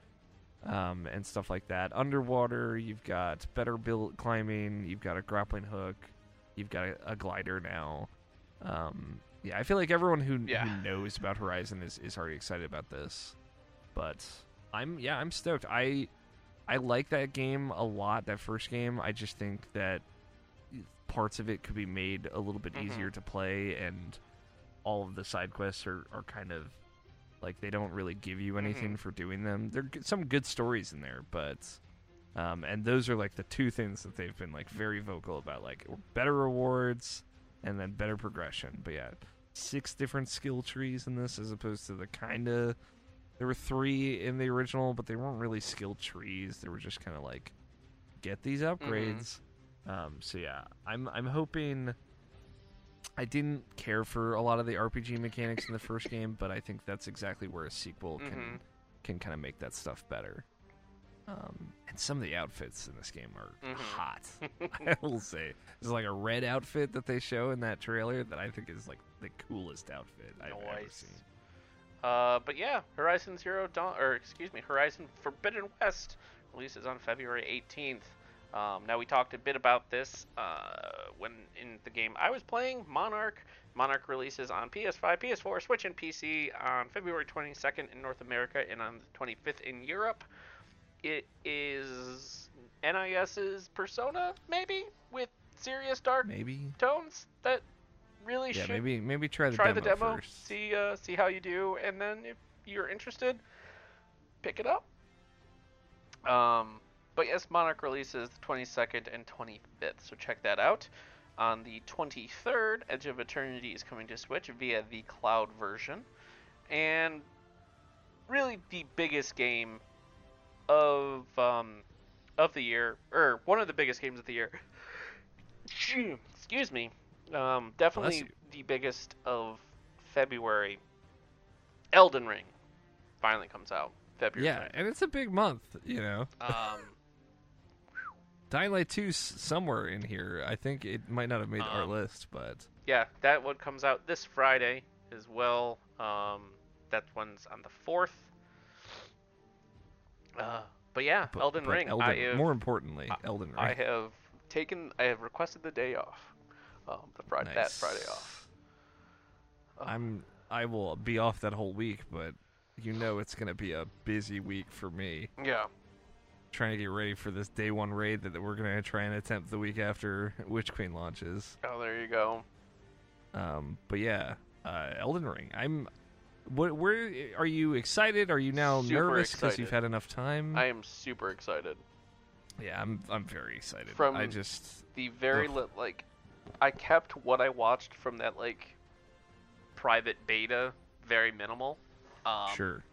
um, and stuff like that. Underwater, you've got better built climbing, you've got a grappling hook, you've got a, a glider now. Um, yeah, I feel like everyone who, Yeah. who knows about Horizon is, is already excited about this. But I'm yeah, I'm stoked. I I like that game a lot. That first game, I just think that parts of it could be made a little bit Mhm. easier to play, and all of the side quests are, are kind of like they don't really give you anything for doing them. There are some good stories in there, but um, and those are like the two things that they've been like very vocal about, like better rewards and then better progression. But yeah, six different skill trees in this as opposed to the kind of there were three in the original, but they weren't really skill trees. They were just kind of like get these upgrades. Um, so yeah, I'm I'm hoping. I didn't care for a lot of the RPG mechanics in the first game, but I think that's exactly where a sequel can Mhm. can kind of make that stuff better. Um, and some of the outfits in this game are Mhm. hot. *laughs* I will say, there's like a red outfit that they show in that trailer that I think is like the coolest outfit I've ever seen. Uh, but yeah, Horizon Zero Dawn, or excuse me, Horizon Forbidden West releases on February 18th. Um, now we talked a bit about this uh, when in the game I was playing, Monark. Monark releases on PS5, PS4, Switch, and PC on February 22nd in North America and on the 25th in Europe. It is NIS's Persona, maybe with serious dark Maybe, tones that really yeah, should maybe maybe try the try demo the demo, first. see uh, see how you do, and then if you're interested, pick it up. Um, but yes, Monark releases the 22nd and 25th, so check that out. On the 23rd, Edge of Eternity is coming to Switch via the cloud version, and really the biggest game of um, of the year, or one of the biggest games of the year. *laughs* Excuse me. Um, definitely the biggest of February. Elden Ring finally comes out February. Yeah, and it's a big month, you know. Um, Dying Light 2's somewhere in here. I think it might not have made our Um, list, but yeah, that one comes out this Friday as well. Um, that one's on the fourth. Uh, but yeah, but- Elden but Ring. Elden, I have, more importantly, I- Elden Ring. I have taken. I have requested the day off. Um, the Friday, that Friday off. Uh, I'm I will be off that whole week, but you know it's gonna be a busy week for me. Yeah. Trying to get ready for this day one raid that we're gonna try and attempt the week after Witch Queen launches. Oh, there you go. Um, but yeah, uh, Elden Ring. I'm. What? Where are you excited? Are you now Super nervous because you've had enough time? I am super excited. yeah, I'm. I'm very excited. From I just. the very li- like I kept what I watched from that like private beta very minimal. Um, sure.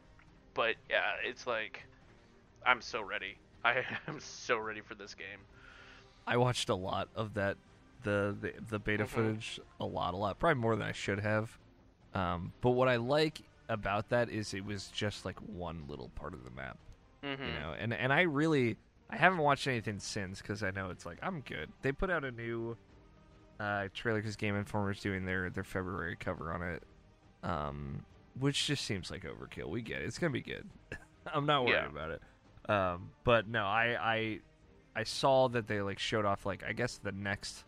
But yeah, it's like I'm so ready. I *laughs* am so ready for this game. I watched a lot of that, the the, the beta Mhm. footage, a lot, a lot, probably more than I should have. Um, but what I like about that is it was just like one little part of the map, Mm-hmm. you know. And and I really I haven't watched anything since because I know it's like I'm good. They put out a new uh, trailer because Game Informer's doing their their February cover on it, um, which just seems like overkill. We get it; it's gonna be good. *laughs* I'm not worried Yeah. about it. Um, but no, I I I saw that they like showed off like I guess the next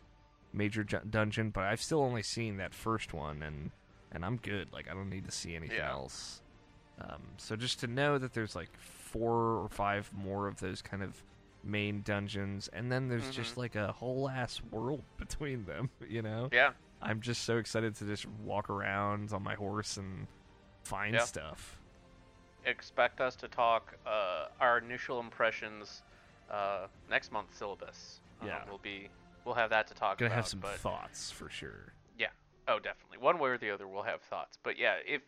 major ju- dungeon, but I've still only seen that first one, and and I'm good. Like I don't need to see anything Yeah. else. Um, so just to know that there's like four or five more of those kind of main dungeons, and then there's just Mhm. like a whole ass world *laughs* between them. You know, Yeah. I'm just so excited to just walk around on my horse and find Yeah. stuff. Expect us to talk uh, our initial impressions uh, next month syllabus. Um, Yeah. we'll be we'll have that to talk Gonna about. have some but thoughts for sure. Yeah. Oh, definitely. One way or the other, we'll have thoughts. But yeah, if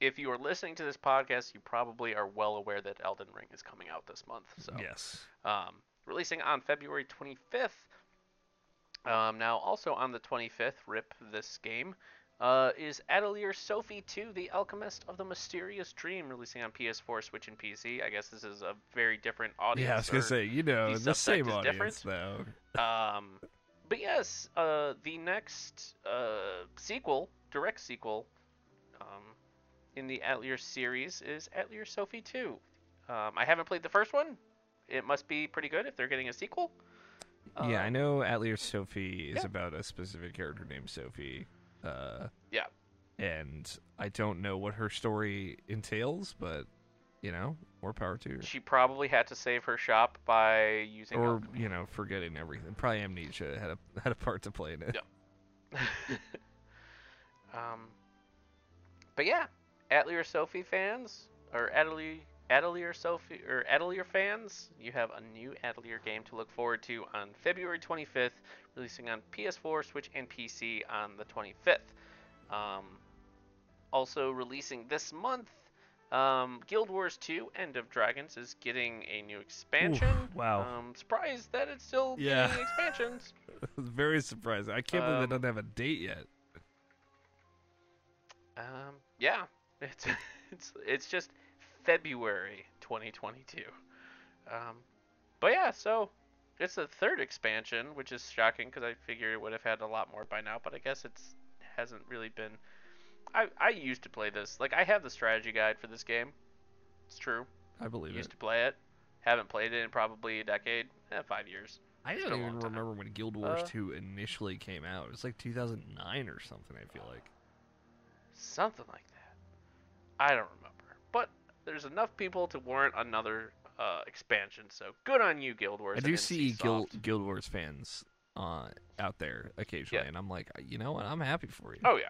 if you are listening to this podcast, you probably are well aware that Elden Ring is coming out this month. So, Yes. um, releasing on February 25th. Um, now, also on the 25th, rip this game, uh, is Atelier Sophie 2, The Alchemist of the Mysterious Dream, releasing on PS4, Switch, and PC. I guess this is a very different audience. Yeah, I was gonna say, you know, the the same audience though. um, but yes, uh, the next uh, sequel, direct sequel, um, in the Atelier series is Atelier Sophie 2. Um, I haven't played the first one. It must be pretty good if they're getting a sequel. yeah, I Um, know Atelier Sophie is yeah. about a specific character named Sophie. Uh, Yeah. And I don't know what her story entails, but You know, more power to her. She probably had to save her shop by using Or alchemy. you know, forgetting everything. Probably amnesia had a *laughs* had a part to play in it. Yeah. *laughs* um, but yeah, Atelier Sophie fans or Atelier Atelier Sophie or Atelier fans, you have a new Atelier game to look forward to on February 25th, releasing on PS4, Switch, and PC on the 25th. Um, also releasing this month, um, Guild Wars 2: End of Dragons is getting a new expansion. wow. Um, surprised that it's still Yeah. getting *laughs* expansions. *laughs* Very surprising. I can't believe it they don't have a date yet. Um, yeah, *laughs* it's it's it's just February 2022. Um, but yeah, so it's the third expansion, which is shocking because I figured it would have had a lot more by now. But I guess it's hasn't really been. I I used to play this. Like I have the strategy guide for this game. It's true. I believe it. Used to play it. Haven't played it in probably a decade. Eh, five years. I don't even remember when Guild Wars Uh, 2 initially came out. It was like 2009 or something, I feel like. Something like that. I don't remember. There's enough people to warrant another uh, expansion, so good on you, Guild Wars. I do see. Guild, Guild Wars fans uh, out there occasionally, Yeah. and I'm like, you know what? I'm happy for you. Oh yeah.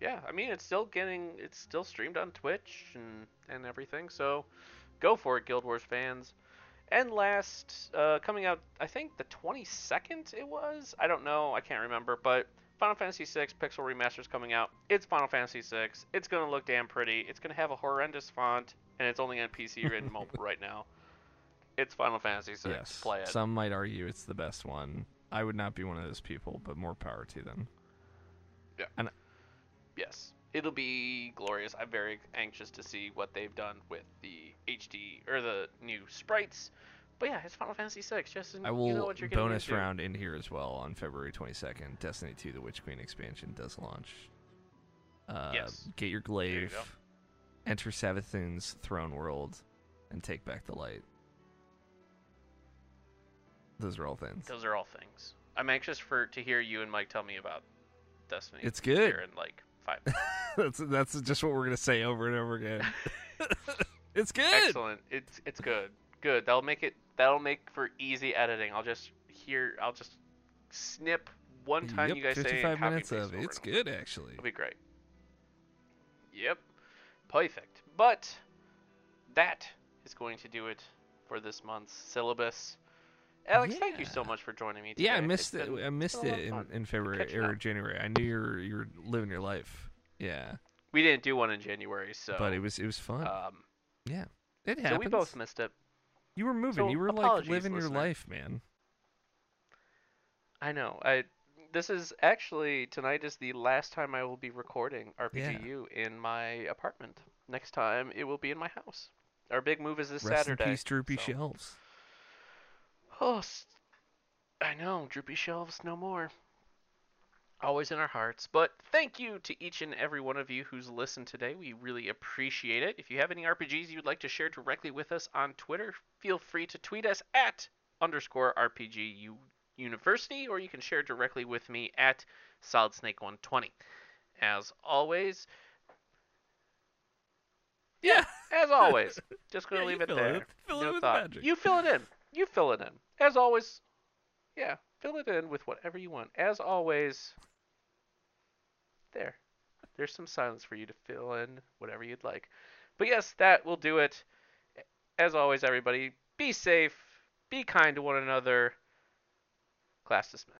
Yeah, I mean it's still getting it's still streamed on Twitch and and everything. So go for it, Guild Wars fans. And last, uh, coming out, I think the 22nd it was. I don't know, I can't remember, but Final Fantasy VI Pixel Remaster is coming out. It's Final Fantasy VI. It's gonna look damn pretty. It's gonna have a horrendous font, and it's only on PC and *laughs* mobile right now. It's Final Fantasy VI. yes. Play it. Some might argue it's the best one. I would not be one of those people, but more power to them. Yeah. And yes, it'll be glorious. I'm very anxious to see what they've done with the HD or the new sprites. But yeah, it's Final Fantasy VI. Just I will you know what you're bonus into. round in here as well on February 22nd. Destiny 2: The Witch Queen expansion does launch. Uh, Yes. Get your glaive, go. enter Savathun's throne world, and take back the light. Those are all things. Those are all things. I'm anxious for to hear you and Mike tell me about Destiny. It's good. Here in like five. *laughs* that's that's just what we're gonna say over and over again. *laughs* *laughs* it's good. Excellent. It's it's good. Good. That'll make it. That'll make for easy editing. I'll just hear. I'll just snip one time Yep, you guys say. and 55 minutes of it's good actually. It'll be great. Yep. Perfect. But that is going to do it for this month's syllabus. Alex, thank you so much for joining me today. Yeah, I missed it. I missed it in, in February or. January. I knew you're you're living your life. Yeah, We didn't do one in January, so but it was it was fun. um, yeah, it so we both missed it. You were moving. so you were like living your life, man. I know. I this is actually tonight is the last time I will be recording RPGU in my apartment. Next time it will be in my house. Our big move is this Rest Saturday. in peace, droopy so- shelves. Oh, I know, droopy shelves no more. Always in our hearts. But thank you to each and every one of you who's listened today. We really appreciate it. If you have any RPGs you'd like to share directly with us on Twitter, feel free to tweet us at underscore RPG University, or you can share directly with me at SolidSnake120. As always, Yeah. as always, *laughs* just gonna Yeah, leave it there. it. Fill it with thought. magic. You fill it in. You fill it in. As always, yeah, fill it in with whatever you want. As always, there. There's some silence for you to fill in whatever you'd like. But yes, that will do it. As always, everybody, be safe, be kind to one another. Class dismissed.